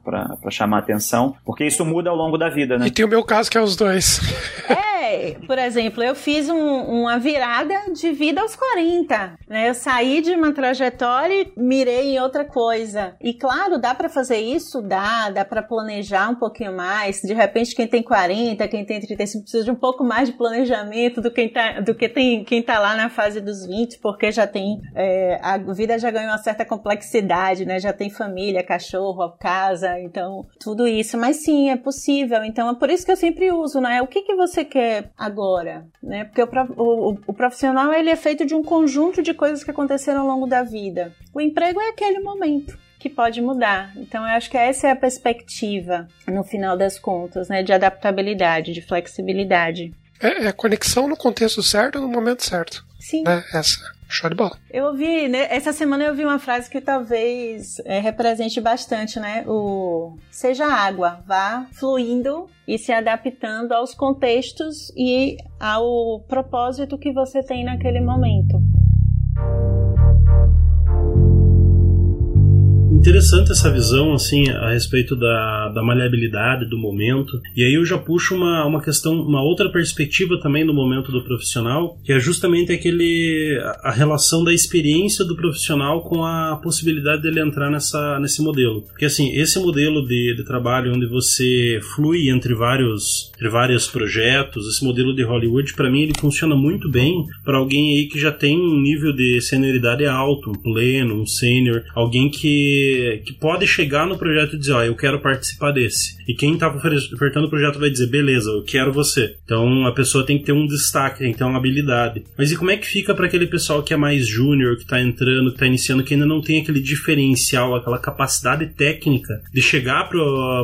chamar atenção, porque isso muda ao longo da vida, né? E tem o meu caso que é os dois. É, por exemplo, eu fiz um, uma virada de vida aos 40, né? Eu saí de uma trajetória e mirei em outra coisa. E claro, dá para fazer isso? Dá, dá para planejar um pouquinho mais. De repente, quem tem 40, quem tem 35 precisa de um pouco mais de planejamento do, quem tá, do que tem, quem tá lá na fase dos 20, porque já tem, é, a vida já ganhou uma certa complexidade, né? Já tem família, cachorro, casa, então tudo isso. Mas sim, é possível. Então é por isso que eu sempre uso, né? O que, que você quer agora, né? Porque o, o, o profissional ele é feito de um conjunto de coisas que aconteceram ao longo da vida. O emprego é aquele momento que pode mudar. Então, eu acho que essa é a perspectiva, no final das contas, né, de adaptabilidade, de flexibilidade. É, é conexão no contexto certo no momento certo. Sim. Né? Essa. Show de bola. Eu ouvi, né, essa semana eu ouvi uma frase que talvez é, represente bastante, né? O seja água, vá fluindo e se adaptando aos contextos e ao propósito que você tem naquele momento. Interessante essa visão assim a respeito da, da maleabilidade do momento. E aí eu já puxo uma, uma questão uma outra perspectiva também no momento do profissional que é justamente aquele a relação da experiência do profissional com a possibilidade dele entrar nessa nesse modelo. Porque assim esse modelo de, de trabalho onde você flui entre vários entre vários projetos esse modelo de Hollywood para mim ele funciona muito bem para alguém aí que já tem um nível de senioridade alto um pleno um sênior alguém que que, pode chegar no projeto e dizer, ó, eu quero participar desse. E quem está ofertando o projeto vai dizer, beleza, eu quero você. Então a pessoa tem que ter um destaque, tem que ter uma habilidade. Mas e como é que fica para aquele pessoal que é mais júnior, que está entrando, que está iniciando, que ainda não tem aquele diferencial, aquela capacidade técnica de chegar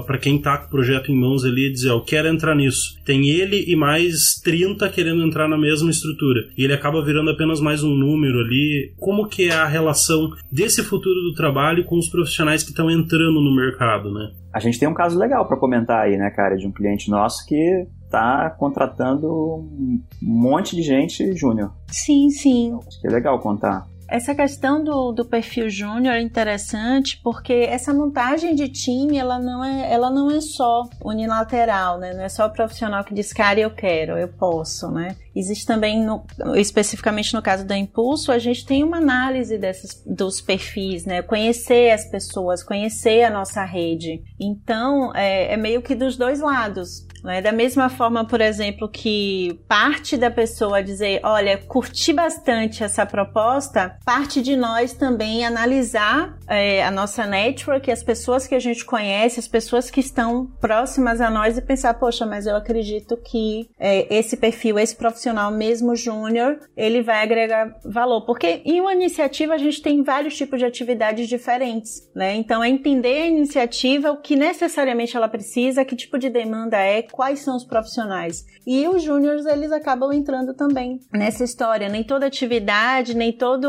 para quem está com o projeto em mãos ali e dizer, ó, eu quero entrar nisso. Tem ele e mais 30 querendo entrar na mesma estrutura. E ele acaba virando apenas mais um número ali. Como que é a relação desse futuro do trabalho com os profissionais que estão entrando no mercado, né? A gente tem um caso legal para comentar aí, né, cara, de um cliente nosso que está contratando um monte de gente júnior. Sim, sim. Acho que é legal contar. Essa questão do, do perfil júnior é interessante porque essa montagem de time ela não é, ela não é só unilateral, né? Não é só o profissional que diz, cara, eu quero, eu posso, né? Existe também, no, especificamente no caso da Impulso, a gente tem uma análise desses, dos perfis, né? Conhecer as pessoas, conhecer a nossa rede. Então, é, é meio que dos dois lados. Né? Da mesma forma, por exemplo, que parte da pessoa dizer, olha, curti bastante essa proposta, parte de nós também analisar é, a nossa network, as pessoas que a gente conhece, as pessoas que estão próximas a nós e pensar, poxa, mas eu acredito que é, esse perfil, esse profissional mesmo júnior, ele vai agregar valor. Porque em uma iniciativa a gente tem vários tipos de atividades diferentes, né? Então é entender a iniciativa, o que necessariamente ela precisa, que tipo de demanda é, quais são os profissionais. E os júniores, eles acabam entrando também nessa história. Nem toda atividade, nem toda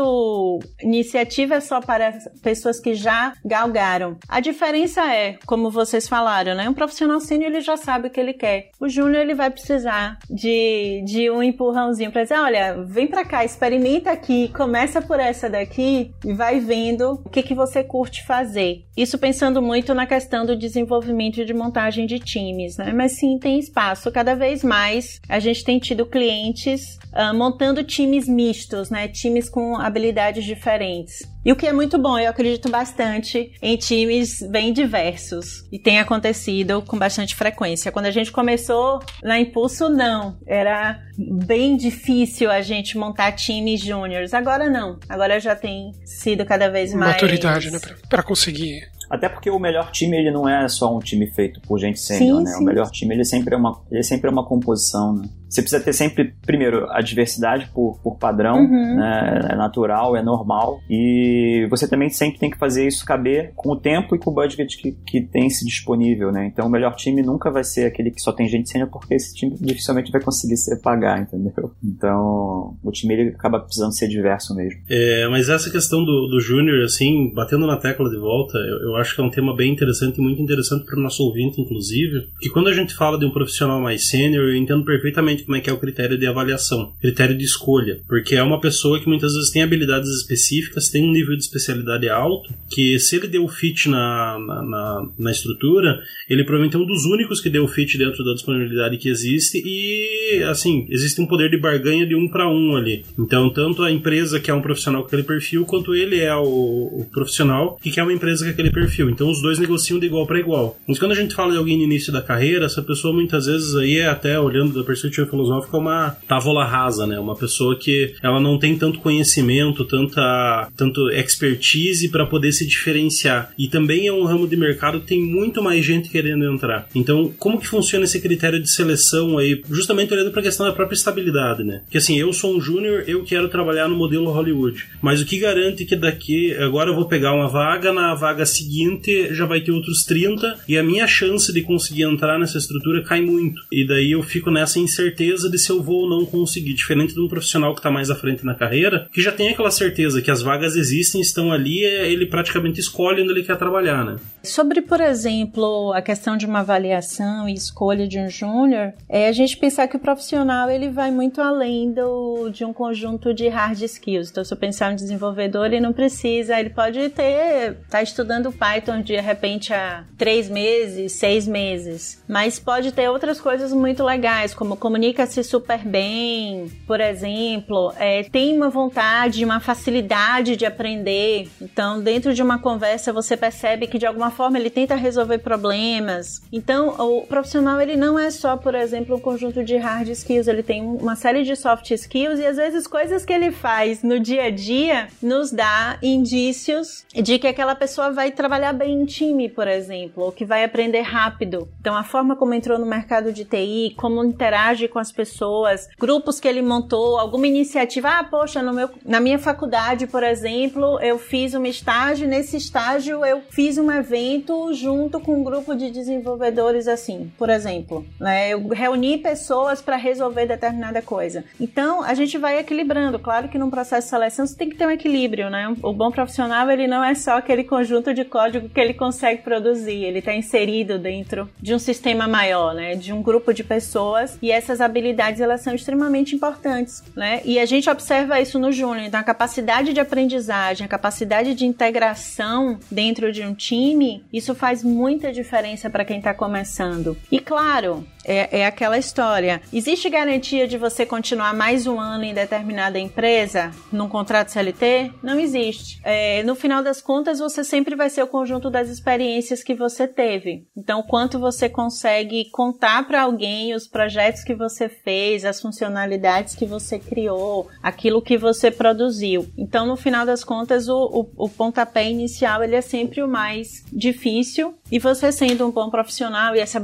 iniciativa é só para pessoas que já galgaram. A diferença é, como vocês falaram, né? Um profissional sênior, ele já sabe o que ele quer. O júnior, ele vai precisar de, de um empurrãozinho para dizer, olha, vem para cá, experimenta aqui, começa por essa daqui e vai vendo o que, que você curte fazer. Isso pensando muito na questão do desenvolvimento de montagem de times, né? Mas sim, tem espaço. Cada vez mais a gente tem tido clientes uh, montando times mistos, né? Times com habilidades diferentes. E o que é muito bom, eu acredito bastante em times bem diversos. E tem acontecido com bastante frequência. Quando a gente começou na Impulso, não. Era bem difícil a gente montar times júniores. Agora não. Agora já tem sido cada vez mais. Maturidade, né? Pra, conseguir até porque o melhor time ele não é só um time feito por gente sênior, né? Sim. O melhor time ele sempre é uma, ele sempre é uma composição, né? Você precisa ter sempre, primeiro, a diversidade por, por padrão, uhum. né? é natural, é normal. E você também sempre tem que fazer isso caber com o tempo e com o budget que, que tem se disponível, né? Então o melhor time nunca vai ser aquele que só tem gente sênior, porque esse time dificilmente vai conseguir se pagar, entendeu? Então o time ele acaba precisando ser diverso mesmo. É, mas essa questão do, do júnior, assim, batendo na tecla de volta, eu, eu acho que é um tema bem interessante e muito interessante para o nosso ouvinte, inclusive, que quando a gente fala de um profissional mais sênior, eu entendo perfeitamente exatamente como é que é o critério de avaliação, critério de escolha, porque é uma pessoa que muitas vezes tem habilidades específicas, tem um nível de especialidade alto, que se ele deu fit na, na, na, na estrutura, ele provavelmente é um dos únicos que deu fit dentro da disponibilidade que existe e, assim, existe um poder de barganha de um para um ali. Então, tanto a empresa que é um profissional com aquele perfil, quanto ele é o, o profissional que quer uma empresa com aquele perfil. Então, os dois negociam de igual para igual. Mas quando a gente fala de alguém no início da carreira, essa pessoa muitas vezes aí é até olhando da perspectiva filosófica uma távola rasa, né? Uma pessoa que ela não tem tanto conhecimento, tanta tanto expertise para poder se diferenciar. E também é um ramo de mercado que tem muito mais gente querendo entrar. Então, como que funciona esse critério de seleção aí? Justamente olhando para a questão da própria estabilidade, né? Que assim, eu sou um júnior, eu quero trabalhar no modelo Hollywood. Mas o que garante que daqui agora eu vou pegar uma vaga, na vaga seguinte já vai ter outros 30 e a minha chance de conseguir entrar nessa estrutura cai muito. E daí eu fico nessa incerteza de se eu vou ou não conseguir, diferente de um profissional que está mais à frente na carreira, que já tem aquela certeza que as vagas existem, estão ali, é, ele praticamente escolhe onde ele quer trabalhar, né? Sobre, por exemplo, a questão de uma avaliação e escolha de um júnior, é a gente pensar que o profissional ele vai muito além do, de um conjunto de hard skills. Então, se eu pensar em desenvolvedor, ele não precisa, ele pode ter, tá estudando Python de repente há três meses, seis meses, mas pode ter outras coisas muito legais, como comunica-se super bem, por exemplo, é, tem uma vontade, uma facilidade de aprender. Então, dentro de uma conversa, você percebe que de alguma forma ele tenta resolver problemas. Então, o profissional ele não é só, por exemplo, um conjunto de hard skills, ele tem uma série de soft skills e às vezes coisas que ele faz no dia a dia nos dá indícios de que aquela pessoa vai trabalhar bem em time, por exemplo, ou que vai aprender rápido. Então, a forma como entrou no mercado de TI, como interage com as pessoas, grupos que ele montou, alguma iniciativa. Ah, poxa, no meu, na minha faculdade, por exemplo, eu fiz um estágio, nesse estágio eu fiz um evento junto com um grupo de desenvolvedores assim, por exemplo. Né? Eu reuni pessoas para resolver determinada coisa. Então, a gente vai equilibrando. Claro que num processo de seleção você tem que ter um equilíbrio, né? O bom profissional, ele não é só aquele conjunto de código que ele consegue produzir, ele está inserido dentro de um sistema maior, né? De um grupo de pessoas e essas habilidades elas são extremamente importantes, né? E a gente observa isso no Júnior, então a capacidade de aprendizagem, a capacidade de integração dentro de um time, isso faz muita diferença para quem está começando. E claro, é, é, aquela história. Existe garantia de você continuar mais um ano em determinada empresa num contrato CLT? Não existe. É, no final das contas, você sempre vai ser o conjunto das experiências que você teve. Então, quanto você consegue contar para alguém os projetos que você fez, as funcionalidades que você criou, aquilo que você produziu. Então, no final das contas, o, o, o pontapé inicial ele é sempre o mais difícil. E você sendo um bom profissional e, essa,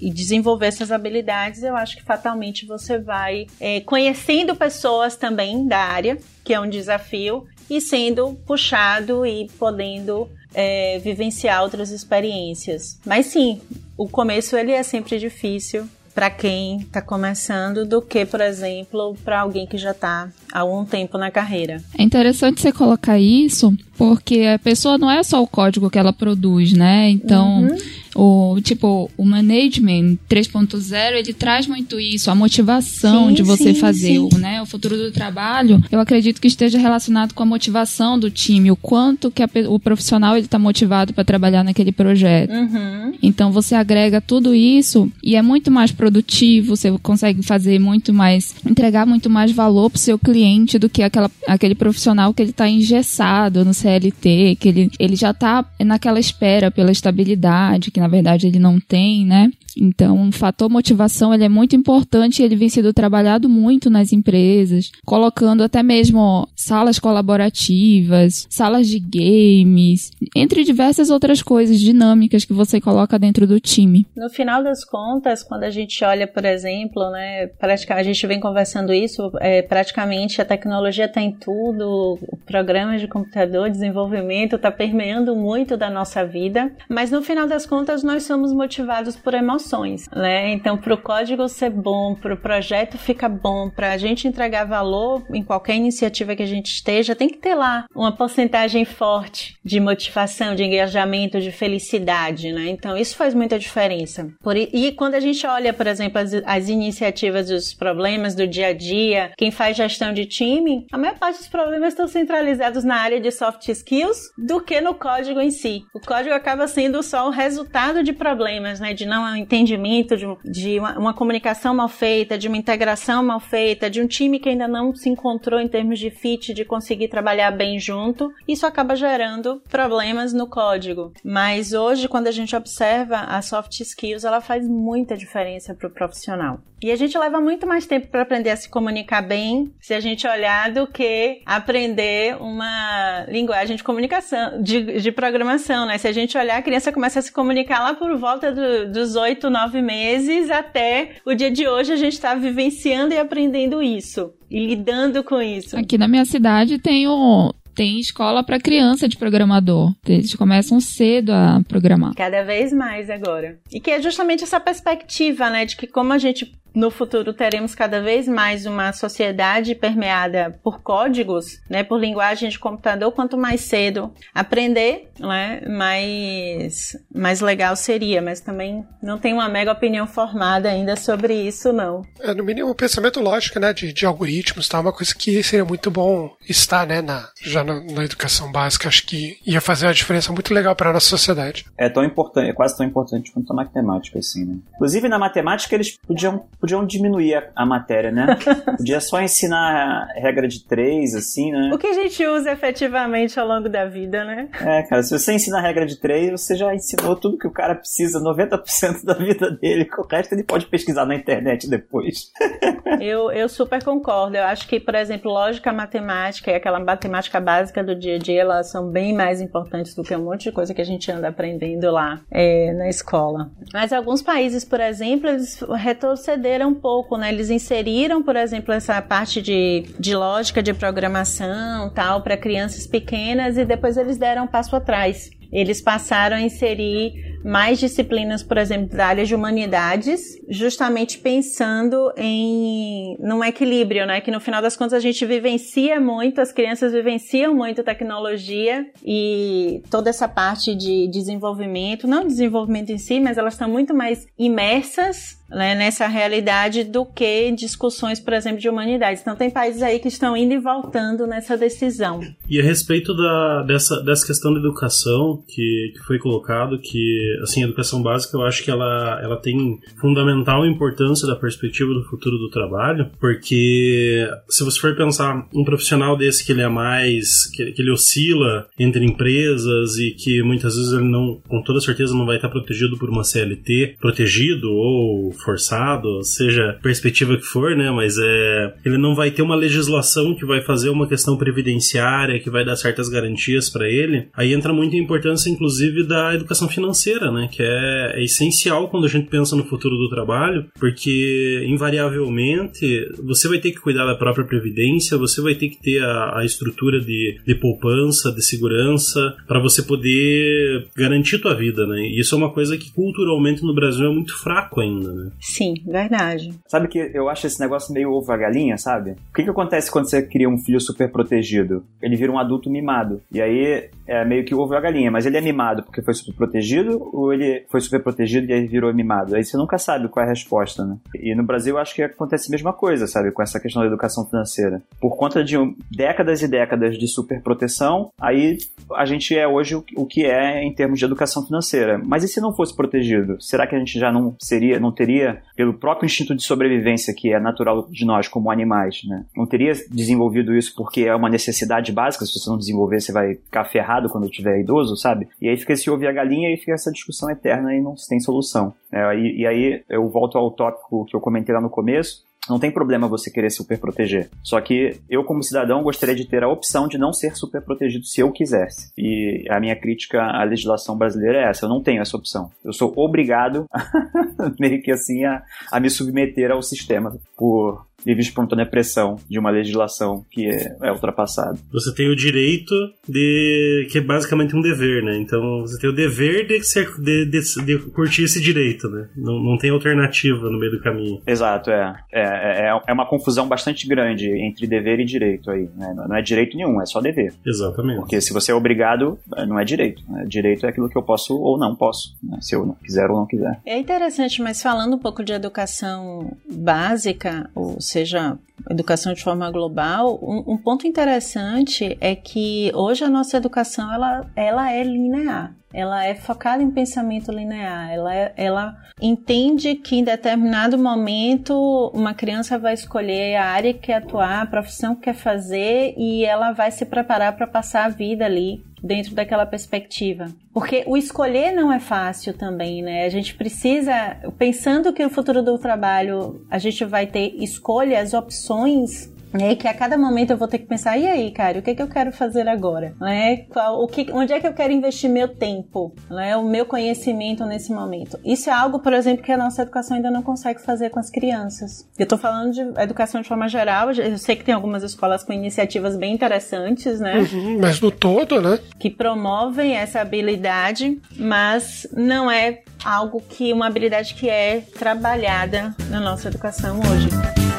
e desenvolver essas habilidades, eu acho que fatalmente você vai é, conhecendo pessoas também da área, que é um desafio, e sendo puxado e podendo é, vivenciar outras experiências. Mas sim, o começo ele é sempre difícil para quem está começando do que, por exemplo, para alguém que já está há algum tempo na carreira. É interessante você colocar isso, porque a pessoa não é só o código que ela produz, né? Então, uhum. O tipo, o management 3.0, ele traz muito isso, a motivação sim, de você sim, fazer, sim. O, né? O futuro do trabalho, eu acredito que esteja relacionado com a motivação do time, o quanto que a, o profissional ele está motivado para trabalhar naquele projeto. Uhum. Então, você agrega tudo isso e é muito mais produtivo, você consegue fazer muito mais, entregar muito mais valor para o seu cliente do que aquela, aquele profissional que ele está engessado no CLT, que ele, ele já está naquela espera pela estabilidade, que na verdade ele não tem, né? Então, o fator motivação ele é muito importante, ele vem sendo trabalhado muito nas empresas, colocando até mesmo salas colaborativas, salas de games, entre diversas outras coisas dinâmicas que você coloca dentro do time. No final das contas, quando a gente olha, por exemplo, né, praticamente, a gente vem conversando isso, é, praticamente a tecnologia está em tudo, o programa de computador, desenvolvimento está permeando muito da nossa vida, mas no final das contas nós somos motivados por emoções, né? Então, para o código ser bom, para o projeto ficar bom, para a gente entregar valor em qualquer iniciativa que a gente esteja, tem que ter lá uma porcentagem forte de motivação, de engajamento, de felicidade, né? Então, isso faz muita diferença. Por, e quando a gente olha, por exemplo, as, as iniciativas, os problemas do dia a dia, quem faz gestão de time, a maior parte dos problemas estão centralizados na área de soft skills do que no código em si. O código acaba sendo só o resultado de problemas, né? De não entendimento, de, de uma, uma comunicação mal feita, de uma integração mal feita, de um time que ainda não se encontrou em termos de fit, de conseguir trabalhar bem junto. Isso acaba gerando problemas no código. Mas hoje, quando a gente observa a soft skills, ela faz muita diferença para o profissional. E a gente leva muito mais tempo para aprender a se comunicar bem, se a gente olhar, do que aprender uma linguagem de comunicação, de, de programação, né? Se a gente olhar, a criança começa a se comunicar lá por volta do, dos oito, nove meses, até o dia de hoje a gente está vivenciando e aprendendo isso. E lidando com isso. Aqui na minha cidade tem o, tem escola para criança de programador. Eles começam cedo a programar. Cada vez mais agora. E que é justamente essa perspectiva, né, de que como a gente no futuro teremos cada vez mais uma sociedade permeada por códigos, né, por linguagem de computador, quanto mais cedo aprender, né, mais, mais legal seria, mas também não tenho uma mega opinião formada ainda sobre isso, não. É, no mínimo, o pensamento lógico, né, de, de algoritmos, tá, uma coisa que seria muito bom estar, né, na, já na, na educação básica, acho que ia fazer uma diferença muito legal para a nossa sociedade. É tão importante, é quase tão importante quanto a matemática, assim, né. Inclusive, na matemática, eles podiam podiam diminuir a, a matéria, né? Podia só ensinar a regra de três, assim, né? O que a gente usa efetivamente ao longo da vida, né? É, cara, se você ensina a regra de três, você já ensinou tudo que o cara precisa, 90% da vida dele. O resto ele pode pesquisar na internet depois. eu, eu super concordo. Eu acho que, por exemplo, lógica matemática e aquela matemática básica do dia a dia, elas são bem mais importantes do que um monte de coisa que a gente anda aprendendo lá é, na escola. Mas alguns países, por exemplo, eles retrocederam um pouco, né? Eles inseriram, por exemplo, essa parte de, de lógica de programação tal para crianças pequenas e depois eles deram um passo atrás. Eles passaram a inserir mais disciplinas, por exemplo, da área de humanidades, justamente pensando em num equilíbrio, né? Que no final das contas a gente vivencia muito, as crianças vivenciam muito tecnologia e toda essa parte de desenvolvimento, não desenvolvimento em si, mas elas estão muito mais imersas né, nessa realidade do que discussões, por exemplo, de humanidades. Então tem países aí que estão indo e voltando nessa decisão. E a respeito da, dessa, dessa questão da educação que, que foi colocado, que assim, a educação básica eu acho que ela, ela tem fundamental importância da perspectiva do futuro do trabalho, porque se você for pensar um profissional desse que ele é mais, que, que ele oscila entre empresas e que muitas vezes ele não, com toda certeza não vai estar protegido por uma CLT, protegido ou forçado, seja perspectiva que for, né, mas é, ele não vai ter uma legislação que vai fazer uma questão previdenciária, que vai dar certas garantias para ele. Aí entra muito a importância, inclusive, da educação financeira né? Que é, é, essencial quando a gente pensa no futuro do trabalho, porque invariavelmente você vai ter que cuidar da própria previdência, você vai ter que ter a, a estrutura de, de poupança, de segurança, para você poder garantir tua vida, né? E isso é uma coisa que culturalmente no Brasil é muito fraco ainda, né? Sim, verdade. Sabe que eu acho esse negócio meio ovo a galinha, sabe? O que, que acontece quando você cria um filho super protegido? Ele vira um adulto mimado. E aí é meio que o ovo a galinha, mas ele é mimado porque foi super protegido ou ele foi super protegido e aí virou mimado? Aí você nunca sabe qual é a resposta, né? E no Brasil eu acho que acontece a mesma coisa, sabe? Com essa questão da educação financeira. Por conta de um, décadas e décadas de super proteção, aí a gente é hoje o, que é em termos de educação financeira. Mas e se não fosse protegido? Será que a gente já não seria, não teria, pelo próprio instinto de sobrevivência que é natural de nós como animais, né? Não teria desenvolvido isso porque é uma necessidade básica, se você não desenvolver você vai ficar ferrado quando tiver idoso, sabe? E aí fica esse ouvir a galinha e fica essa discussão eterna e não se tem solução. É, e, e aí eu volto ao tópico que eu comentei lá no começo, não tem problema você querer super proteger. Só que eu, como cidadão, gostaria de ter a opção de não ser super protegido se eu quisesse. E a minha crítica à legislação brasileira é essa: eu não tenho essa opção. Eu sou obrigado, meio que assim, a, a me submeter ao sistema por livre espontânea pressão de uma legislação que é, é ultrapassada. Você tem o direito de. que é basicamente um dever, né? Então você tem o dever de, ser, de, de, de curtir esse direito, né? Não, não tem alternativa no meio do caminho. Exato, é. É, é, é uma confusão bastante grande entre dever e direito aí. Né? Não é direito nenhum, é só dever. Exatamente. Porque se você é obrigado, não é direito. Né? Direito é aquilo que eu posso ou não posso, né? se eu não quiser ou não quiser. É interessante, mas falando um pouco de educação básica, ou seja, educação de forma global, um, um, ponto interessante é que hoje a nossa educação ela, ela é linear. Ela é focada em pensamento linear. Ela, é, ela entende que em determinado momento uma criança vai escolher a área que quer atuar, a profissão que quer fazer e ela vai se preparar para passar a vida ali dentro daquela perspectiva. Porque o escolher não é fácil também, né? A gente precisa, pensando que no futuro do trabalho a gente vai ter escolhas, opções é que a cada momento eu vou ter que pensar, e aí, cara, o que, é que eu quero fazer agora? Né? Qual, o que, onde é que eu quero investir meu tempo? Né? O meu conhecimento nesse momento. Isso é algo, por exemplo, que a nossa educação ainda não consegue fazer com as crianças. Eu estou falando de educação de forma geral, eu sei que tem algumas escolas com iniciativas bem interessantes, né? Uhum, mas no todo, né? Que promovem essa habilidade, mas não é algo que, uma habilidade que é trabalhada na nossa educação hoje.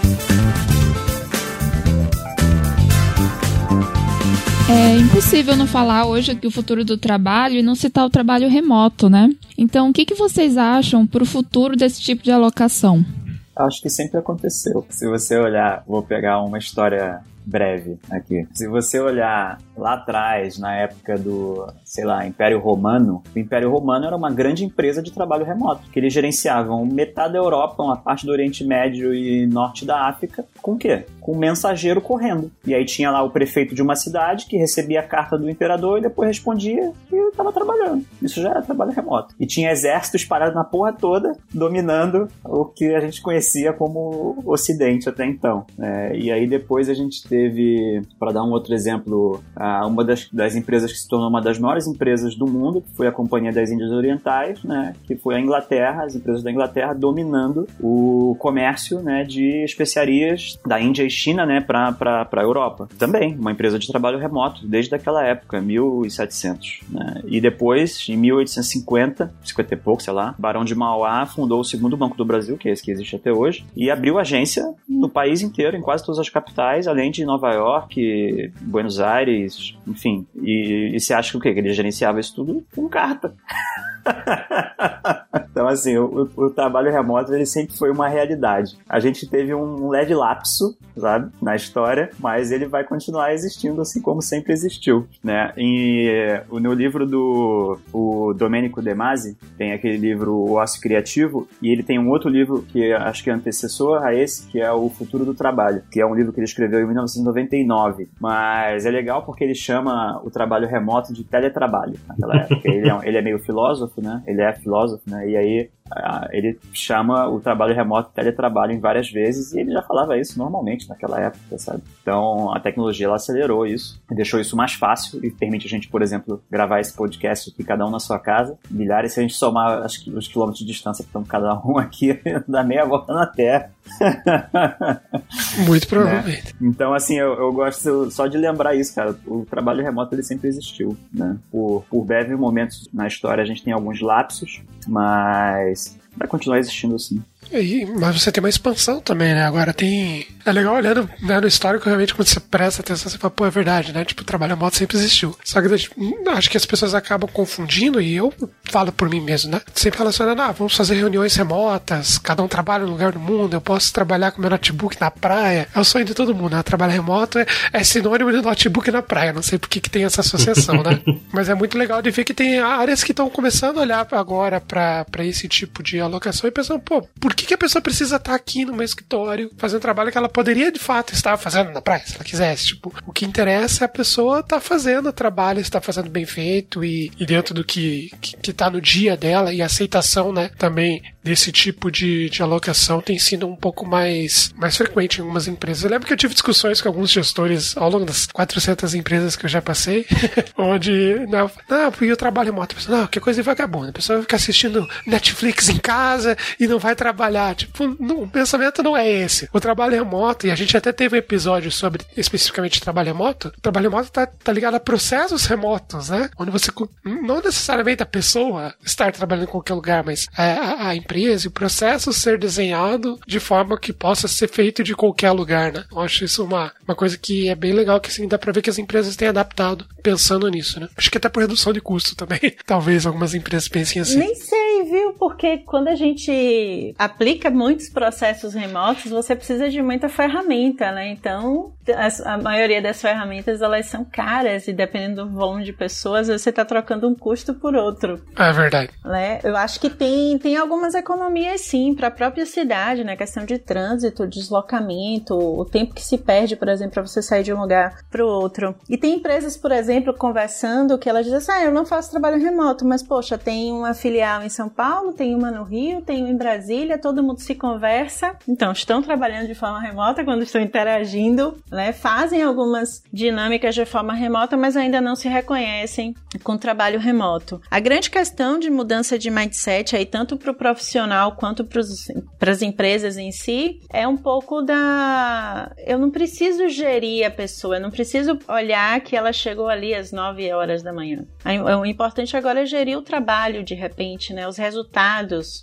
É impossível não falar hoje aqui o futuro do trabalho e não citar o trabalho remoto, né? Então, o que, que vocês acham para o futuro desse tipo de alocação? Acho que sempre aconteceu. Se você olhar, vou pegar uma história breve aqui. Se você olhar lá atrás, na época do, sei lá, Império Romano, o Império Romano era uma grande empresa de trabalho remoto, que eles gerenciavam metade da Europa, uma parte do Oriente Médio e norte da África, com o quê? Com um mensageiro correndo. E aí tinha lá o prefeito de uma cidade que recebia a carta do imperador e depois respondia que estava trabalhando. Isso já era trabalho remoto. E tinha exércitos parados na porra toda, dominando o que a gente conhecia como Ocidente até então. É, e aí depois a gente teve, para dar um outro exemplo, uma das, das, empresas que se tornou uma das maiores empresas do mundo, que foi a Companhia das Índias Orientais, né, que foi a Inglaterra, as empresas da Inglaterra dominando o comércio né, de especiarias da Índia e China né, para a Europa. Também, uma empresa de trabalho remoto, desde aquela época, 1700. Né? E depois, em 1850, 50 e pouco, sei lá, Barão de Mauá fundou o segundo Banco do Brasil, que é esse que existe até hoje, e abriu agência no país inteiro, em quase todas as capitais, além de Nova York, Buenos Aires, enfim. E, e você acha que o quê? Que ele gerenciava isso tudo com carta. então, assim, o, o, trabalho remoto ele sempre foi uma realidade. A gente teve um leve lapso, sabe, na história, mas ele vai continuar existindo assim como sempre existiu, né? E no livro do o Domenico De Masi, tem aquele livro O Ócio Criativo, e ele tem um outro livro que acho que é antecessor a esse, que é O Futuro do Trabalho, que é um livro que ele escreveu em 1999. Mas é legal porque ele chama o trabalho remoto de teletrabalho naquela época. ele, é, ele é meio filósofo, né? Ele é filósofo, né? E aí ele chama o trabalho remoto teletrabalho em várias vezes e ele já falava isso normalmente naquela época, sabe? Então a tecnologia ela acelerou isso, deixou isso mais fácil e permite a gente, por exemplo, gravar esse podcast aqui cada um na sua casa. Milhares, se a gente somar que os quilômetros de distância que estão cada um aqui, dá meia volta na Terra. Muito provavelmente. Né? Então, assim, eu, eu, gosto só de lembrar isso, cara. O trabalho remoto ele sempre existiu, né? Por, por breves momentos na história a gente tem alguns lapsos, mas place vai continuar existindo assim. E, mas você tem uma expansão também, né? Agora tem. É legal olhando né, no histórico, realmente, quando você presta atenção, você fala, pô, é verdade, né? Tipo, o trabalho remoto sempre existiu. Só que hum, acho que as pessoas acabam confundindo, e eu falo por mim mesmo, né? Sempre relacionando, ah, vamos fazer reuniões remotas, cada um trabalha no lugar do mundo, eu posso trabalhar com meu notebook na praia. É o sonho de todo mundo, né? Trabalho remoto é, é sinônimo de notebook na praia. Não sei por que, que tem essa associação, né? Mas é muito legal de ver que tem áreas que estão começando a olhar agora para esse tipo de alocação e pensando, pô, por que que, a pessoa precisa estar aqui no meu escritório fazendo trabalho que ela poderia de fato estar fazendo na praia, se ela quisesse? Tipo, o que interessa é a pessoa estar tá fazendo o trabalho, estar fazendo bem feito e, e dentro do que, que, que tá no dia dela e a aceitação, né, também desse tipo de, de alocação tem sido um pouco mais, mais frequente em algumas empresas. Eu lembro que eu tive discussões com alguns gestores ao longo das 400 empresas que eu já passei, onde, não, não, e o trabalho remoto? Não, que coisa de vagabundo. A pessoa fica assistindo Netflix em casa casa e não vai trabalhar. Tipo, não, o pensamento não é esse. O trabalho remoto, e a gente até teve um episódio sobre especificamente trabalho remoto. O trabalho remoto tá, tá ligado a processos remotos, né? Onde você não necessariamente a pessoa estar trabalhando em qualquer lugar, mas a, a empresa e o processo ser desenhado de forma que possa ser feito de qualquer lugar, né? Eu acho isso uma, uma coisa que é bem legal, que assim, dá pra ver que as empresas têm adaptado pensando nisso, né? Acho que até por redução de custo também. Talvez algumas empresas pensem assim. Nem sei, viu? Porque quando a gente aplica muitos processos remotos, você precisa de muita ferramenta, né? Então, a, a maioria das ferramentas elas são caras e dependendo do volume de pessoas, você está trocando um custo por outro. É verdade. Né? Eu acho que tem, tem algumas economias sim para a própria cidade, né? Questão de trânsito, deslocamento, o tempo que se perde, por exemplo, para você sair de um lugar para o outro. E tem empresas, por exemplo, conversando que elas dizem assim, ah, eu não faço trabalho remoto, mas poxa, tem uma filial em São Paulo, tem uma no Rio, tem uma em Brasília, todo mundo se conversa. Então, estão trabalhando de forma remota quando estão interagindo né, fazem algumas dinâmicas de forma remota, mas ainda não se reconhecem com trabalho remoto. A grande questão de mudança de mindset aí, tanto para o profissional quanto para as empresas em si, é um pouco da. Eu não preciso gerir a pessoa, eu não preciso olhar que ela chegou ali às 9 horas da manhã. O importante agora é gerir o trabalho de repente, né, os resultados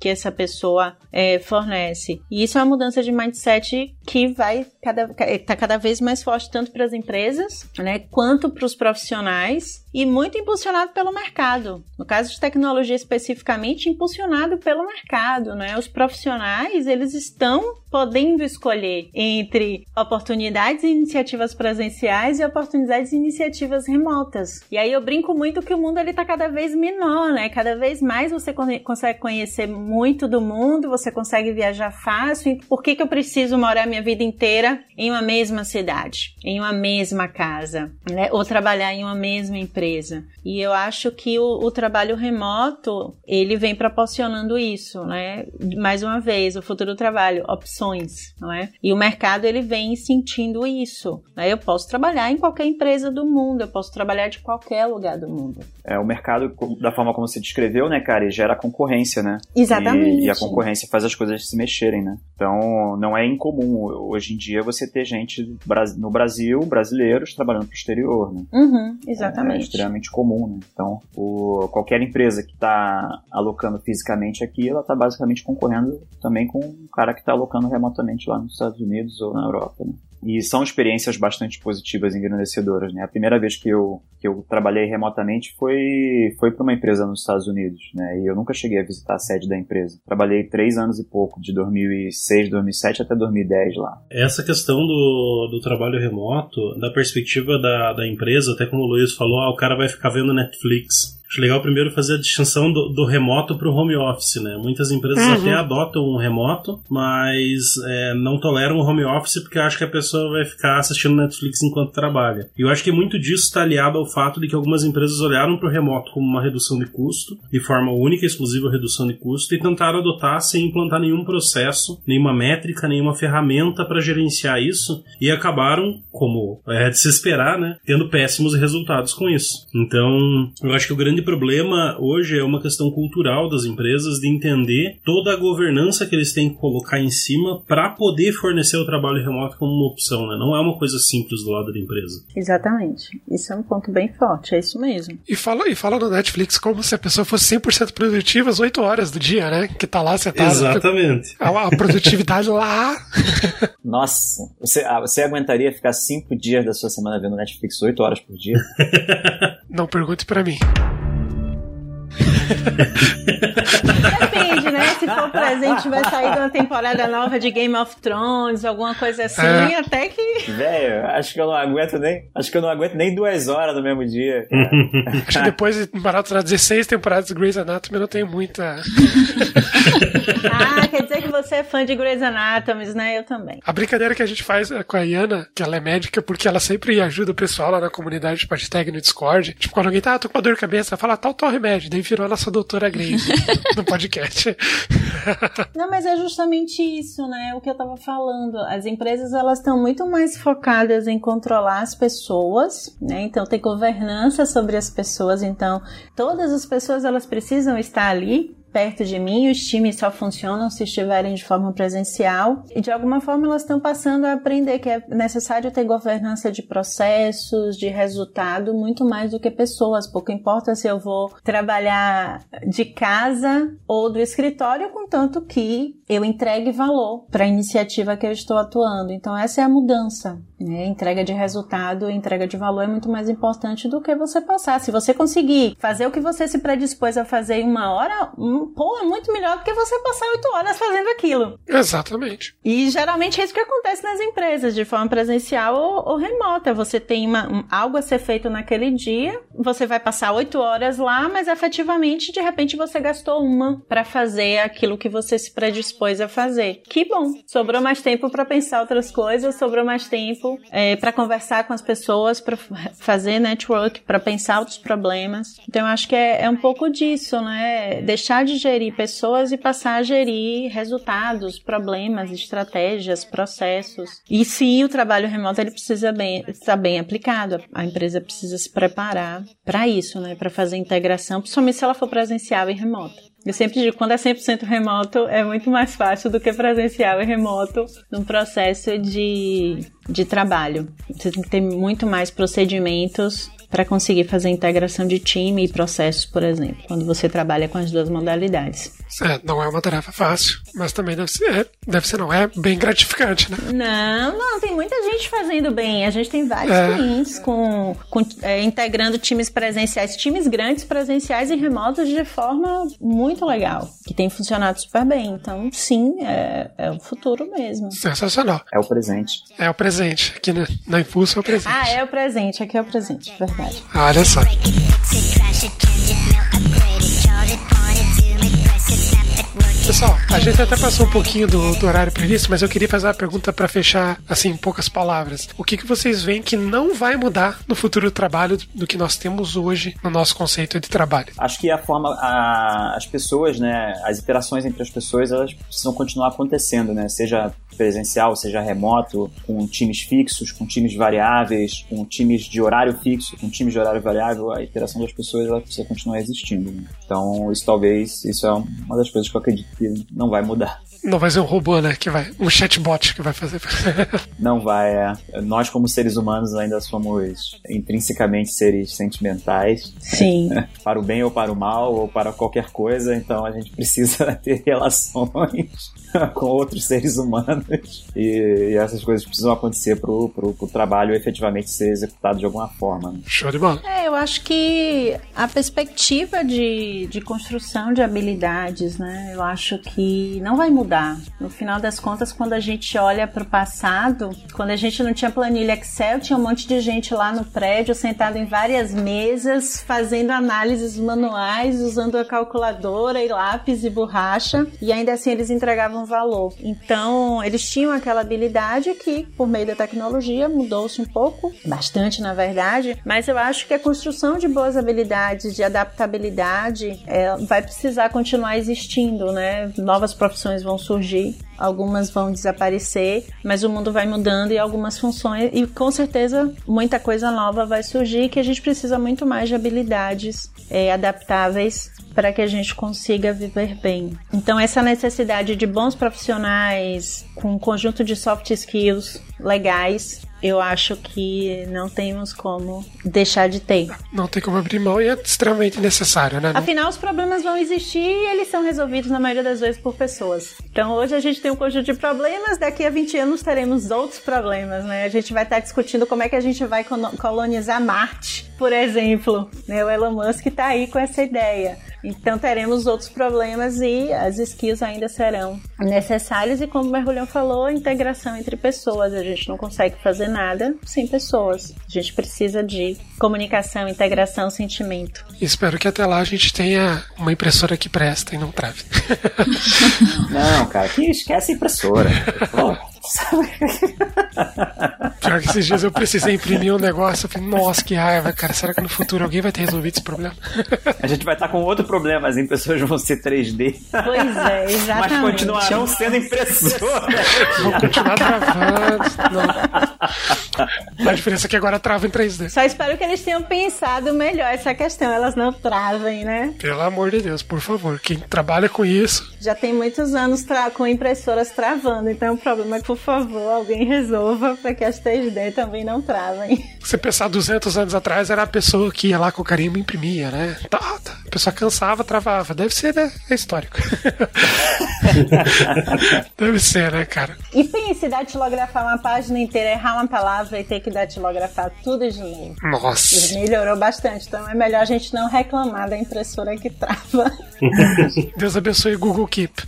que essa pessoa é, fornece. E isso é uma mudança de mindset que vai cada, tá cada vez mais forte tanto para as empresas, né, quanto para os profissionais e muito impulsionado pelo mercado. No caso de tecnologia especificamente, impulsionado pelo mercado, né? Os profissionais, eles estão podendo escolher entre oportunidades e iniciativas presenciais e oportunidades e iniciativas remotas. E aí eu brinco muito que o mundo ele tá cada vez menor, né? Cada vez mais você consegue conhecer muito do mundo, você consegue viajar fácil. Por que, que eu preciso morar minha vida inteira em uma mesma cidade, em uma mesma casa, né? Ou trabalhar em uma mesma empresa? E eu acho que o, o trabalho remoto ele vem proporcionando isso, né? Mais uma vez, o futuro do trabalho, opções, não é? E o mercado ele vem sentindo isso. Né? Eu posso trabalhar em qualquer empresa do mundo, eu posso trabalhar de qualquer lugar do mundo. É, o mercado, da forma como você descreveu, né, cara, gera concorrência, né? Exatamente. E, e a concorrência faz as coisas se mexerem, né? Então, não é incomum hoje em dia você ter gente no Brasil, brasileiros, trabalhando pro exterior, né? Uhum, exatamente. É, é extremamente comum, né? Então, o, qualquer empresa que está alocando fisicamente aqui, ela está basicamente concorrendo também com o cara que está alocando remotamente lá nos Estados Unidos ou na Europa, né? E são experiências bastante positivas e engrandecedoras, né? A primeira vez que eu, que eu trabalhei remotamente foi, foi para uma empresa nos Estados Unidos, né? E eu nunca cheguei a visitar a sede da empresa. Trabalhei três anos e pouco, de 2006, 2007 até 2010 lá. Essa questão do, do trabalho remoto, da perspectiva da, da empresa, até como o Luiz falou, ah, o cara vai ficar vendo Netflix. Acho legal primeiro fazer a distinção do, do remoto para o home office, né? Muitas empresas uhum. até adotam um remoto, mas é, não toleram o home office porque acham que a pessoa vai ficar assistindo Netflix enquanto trabalha. E eu acho que muito disso está aliado ao fato de que algumas empresas olharam para o remoto como uma redução de custo, de forma única e exclusiva redução de custo, e tentaram adotar sem implantar nenhum processo, nenhuma métrica, nenhuma ferramenta para gerenciar isso, e acabaram, como é de se esperar, né? Tendo péssimos resultados com isso. Então, eu acho que o grande problema hoje é uma questão cultural das empresas de entender toda a governança que eles têm que colocar em cima para poder fornecer o trabalho remoto como uma opção, né? Não é uma coisa simples do lado da empresa. Exatamente. Isso é um ponto bem forte, é isso mesmo. E fala, e fala no Netflix como se a pessoa fosse 100% produtiva às 8 horas do dia, né? Que tá lá sentada. Exatamente. A, a produtividade lá. Nossa, você, ah, você aguentaria ficar 5 dias da sua semana vendo Netflix 8 horas por dia? Não pergunte para mim. Depende, né? Se for, exemplo, vai sair de uma temporada nova de Game of Thrones, alguma coisa assim, é. até que. Velho, acho que eu não aguento nem. Acho que eu não aguento nem duas horas no mesmo dia. acho que depois de maratonar 16 temporadas de Grey's Anatomy, eu não tenho muita. ah, quer dizer que você é fã de Grey's Anatomy, né? Eu também. A brincadeira que a gente faz com a Iana, que ela é médica, porque ela sempre ajuda o pessoal lá na comunidade de hashtag no Discord. Tipo, quando alguém tá, ah, tô com uma dor de cabeça, fala tal, tal remédio. Daí virou a nossa doutora Grace no podcast. Não, mas é justamente isso, né? O que eu tava falando. As empresas, elas estão muito mais focadas em controlar as pessoas, né? Então, ter governança sobre as pessoas. Então, todas as pessoas, elas precisam estar ali perto de mim, os times só funcionam se estiverem de forma presencial e de alguma forma elas estão passando a aprender que é necessário ter governança de processos, de resultado, muito mais do que pessoas. Pouco importa se eu vou trabalhar de casa ou do escritório, contanto que eu entregue valor para a iniciativa que eu estou atuando. Então essa é a mudança. Né? Entrega de resultado, entrega de valor é muito mais importante do que você passar. Se você conseguir fazer o que você se predispôs a fazer em uma hora, um, pô, é muito melhor do que você passar oito horas fazendo aquilo. Exatamente. E geralmente é isso que acontece nas empresas, de forma presencial ou, ou remota. Você tem uma, um, algo a ser feito naquele dia, você vai passar oito horas lá, mas efetivamente, de repente, você gastou uma para fazer aquilo que você se predispôs a fazer. Que bom! Sobrou mais tempo para pensar outras coisas, sobrou mais tempo é, para conversar com as pessoas, para fazer network, para pensar outros problemas. Então, eu acho que é, é um pouco disso, né? Deixar de gerir pessoas e passar a gerir resultados, problemas, estratégias, processos. E sim, o trabalho remoto ele precisa bem, estar bem aplicado. A empresa precisa se preparar para isso, né? Para fazer integração, principalmente se ela for presencial e remota. Eu sempre digo, quando é 100% remoto, é muito mais fácil do que presencial e remoto num processo de, de trabalho. Você tem que ter muito mais procedimentos para conseguir fazer integração de time e processos, por exemplo, quando você trabalha com as duas modalidades. É, não é uma tarefa fácil, mas também deve ser, é, deve ser não é bem gratificante, né? Não, não, tem muita gente fazendo bem. A gente tem vários é. clientes com, com é, integrando times presenciais, times grandes presenciais e remotos de forma muito legal, que tem funcionado super bem. Então, sim, é, é o futuro mesmo. Sensacional. É o presente. É o presente. Aqui na, na Impulso é o presente. Ah, é o presente. Aqui é o presente, verdade. Olha só. Pessoal, a gente até passou um pouquinho do, do horário previsto, mas eu queria fazer uma pergunta para fechar, assim, em poucas palavras. O que, que vocês veem que não vai mudar no futuro do trabalho do que nós temos hoje no nosso conceito de trabalho? Acho que a forma, a, as pessoas, né, as interações entre as pessoas, elas precisam continuar acontecendo, né? Seja presencial, seja remoto, com times fixos, com times variáveis, com times de horário fixo, com times de horário variável, a interação das pessoas ela precisa continuar existindo. Né? Então, isso talvez, isso é uma das coisas que eu acredito que não vai mudar. Não vai ser um robô, né? Que vai. Um chatbot que vai fazer. não vai, é. Nós, como seres humanos, ainda somos intrinsecamente seres sentimentais. Sim. para o bem ou para o mal, ou para qualquer coisa, então a gente precisa ter relações com outros seres humanos e, e, essas coisas precisam acontecer pro, pro, pro, trabalho efetivamente ser executado de alguma forma. Né? Show de bola. É, eu acho que a perspectiva de, de construção de habilidades, né, eu acho que não vai mudar. No final das contas, quando a gente olha para o passado, quando a gente não tinha planilha Excel, tinha um monte de gente lá no prédio sentado em várias mesas, fazendo análises manuais, usando a calculadora e lápis e borracha, e ainda assim eles entregavam valor. Então, eles tinham aquela habilidade que, por meio da tecnologia, mudou-se um pouco, bastante na verdade, mas eu acho que a construção de boas habilidades, de adaptabilidade, é, vai precisar continuar existindo, né? Novas profissões vão surgir algumas vão desaparecer, mas o mundo vai mudando e algumas funções e com certeza muita coisa nova vai surgir que a gente precisa muito mais de habilidades é, adaptáveis para que a gente consiga viver bem. Então, essa necessidade de bons profissionais com um conjunto de soft skills legais eu acho que não temos como deixar de ter. Não tem como abrir mão e é extremamente necessário, né? Afinal, os problemas vão existir e eles são resolvidos na maioria das vezes por pessoas. Então, hoje a gente tem um conjunto de problemas, daqui a 20 anos teremos outros problemas, né? A gente vai estar discutindo como é que a gente vai colonizar Marte, por exemplo. Né? O Elon Musk está aí com essa ideia. Então teremos outros problemas e as skills ainda serão necessárias e como o Mergulhão falou, a integração entre pessoas. A gente não consegue fazer nada sem pessoas. A gente precisa de comunicação, integração, sentimento. Espero que até lá a gente tenha uma impressora que presta e não trave. não, cara, que esquece a impressora. Pô. Pior que esses dias eu precisei imprimir um negócio. Eu falei, nossa, que raiva, cara. Será que no futuro alguém vai ter resolvido esse problema? A gente vai estar com outro problema, as impressoras vão ser 3D. Pois é, exatamente. Mas continuarão sendo impressoras. Vou continuar travando. Não. A diferença é que agora trava em 3D. Só espero que eles tenham pensado melhor essa questão, elas não travem, né? Pelo amor de Deus, por favor. Quem trabalha com isso. Já tem muitos anos com impressoras travando, então o problema é que, por favor, alguém resolva para que as 3D também não travem. Você pensar 200 anos atrás, era a pessoa que ia lá com o carimbo e imprimia, né? Tá, tá. A pessoa cansava, travava. Deve ser, né? É histórico. Deve ser, né, cara? E pense, datilografar uma página inteira, errar uma palavra e ter que datilografar tudo de novo. Nossa. Melhorou bastante, então é melhor a gente não reclamar da impressora que trava. Deus abençoe o Google Keep.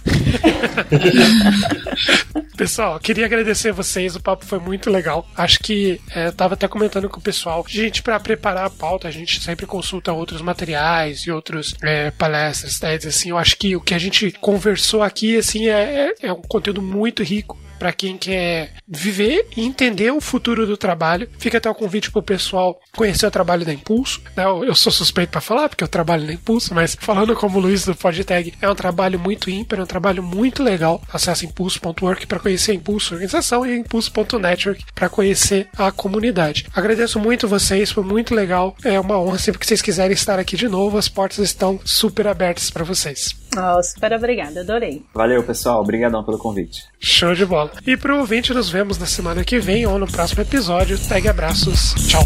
Pessoal, queria agradecer vocês, o papo foi muito legal. Acho que é, tava até comentando com o pessoal. Gente, para preparar a pauta, a gente sempre consulta outros materiais e outros é, palestras, TEDs, assim. Eu acho que o que a gente conversou aqui, assim, é, é, é um conteúdo muito rico para quem quer viver e entender o futuro do trabalho. Fica até o convite pro pessoal conhecer o trabalho da Impulso. Né? Eu sou suspeito para falar, porque eu trabalho na Impulso, mas falando como o Luiz do PodTag, é um trabalho muito ímpar, é um trabalho muito legal. Acesse impulso.work para conhecer a Impulso Organização e impulso.network para conhecer a comunidade. Agradeço muito vocês, foi muito legal. É uma honra sempre que vocês quiserem estar aqui de novo. As portas estão super abertas para vocês. Oh, super obrigada, adorei. Valeu, pessoal. Obrigadão pelo convite. Show de bola. E pro ouvinte, nos vemos na semana que vem ou no próximo episódio. Tag abraços. Tchau.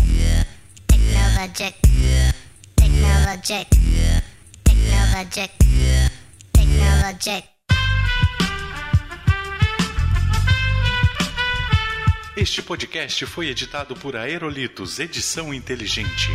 Technologic. Technologic. Technologic. Technologic. Este podcast foi editado por Aerolitos Edição Inteligente.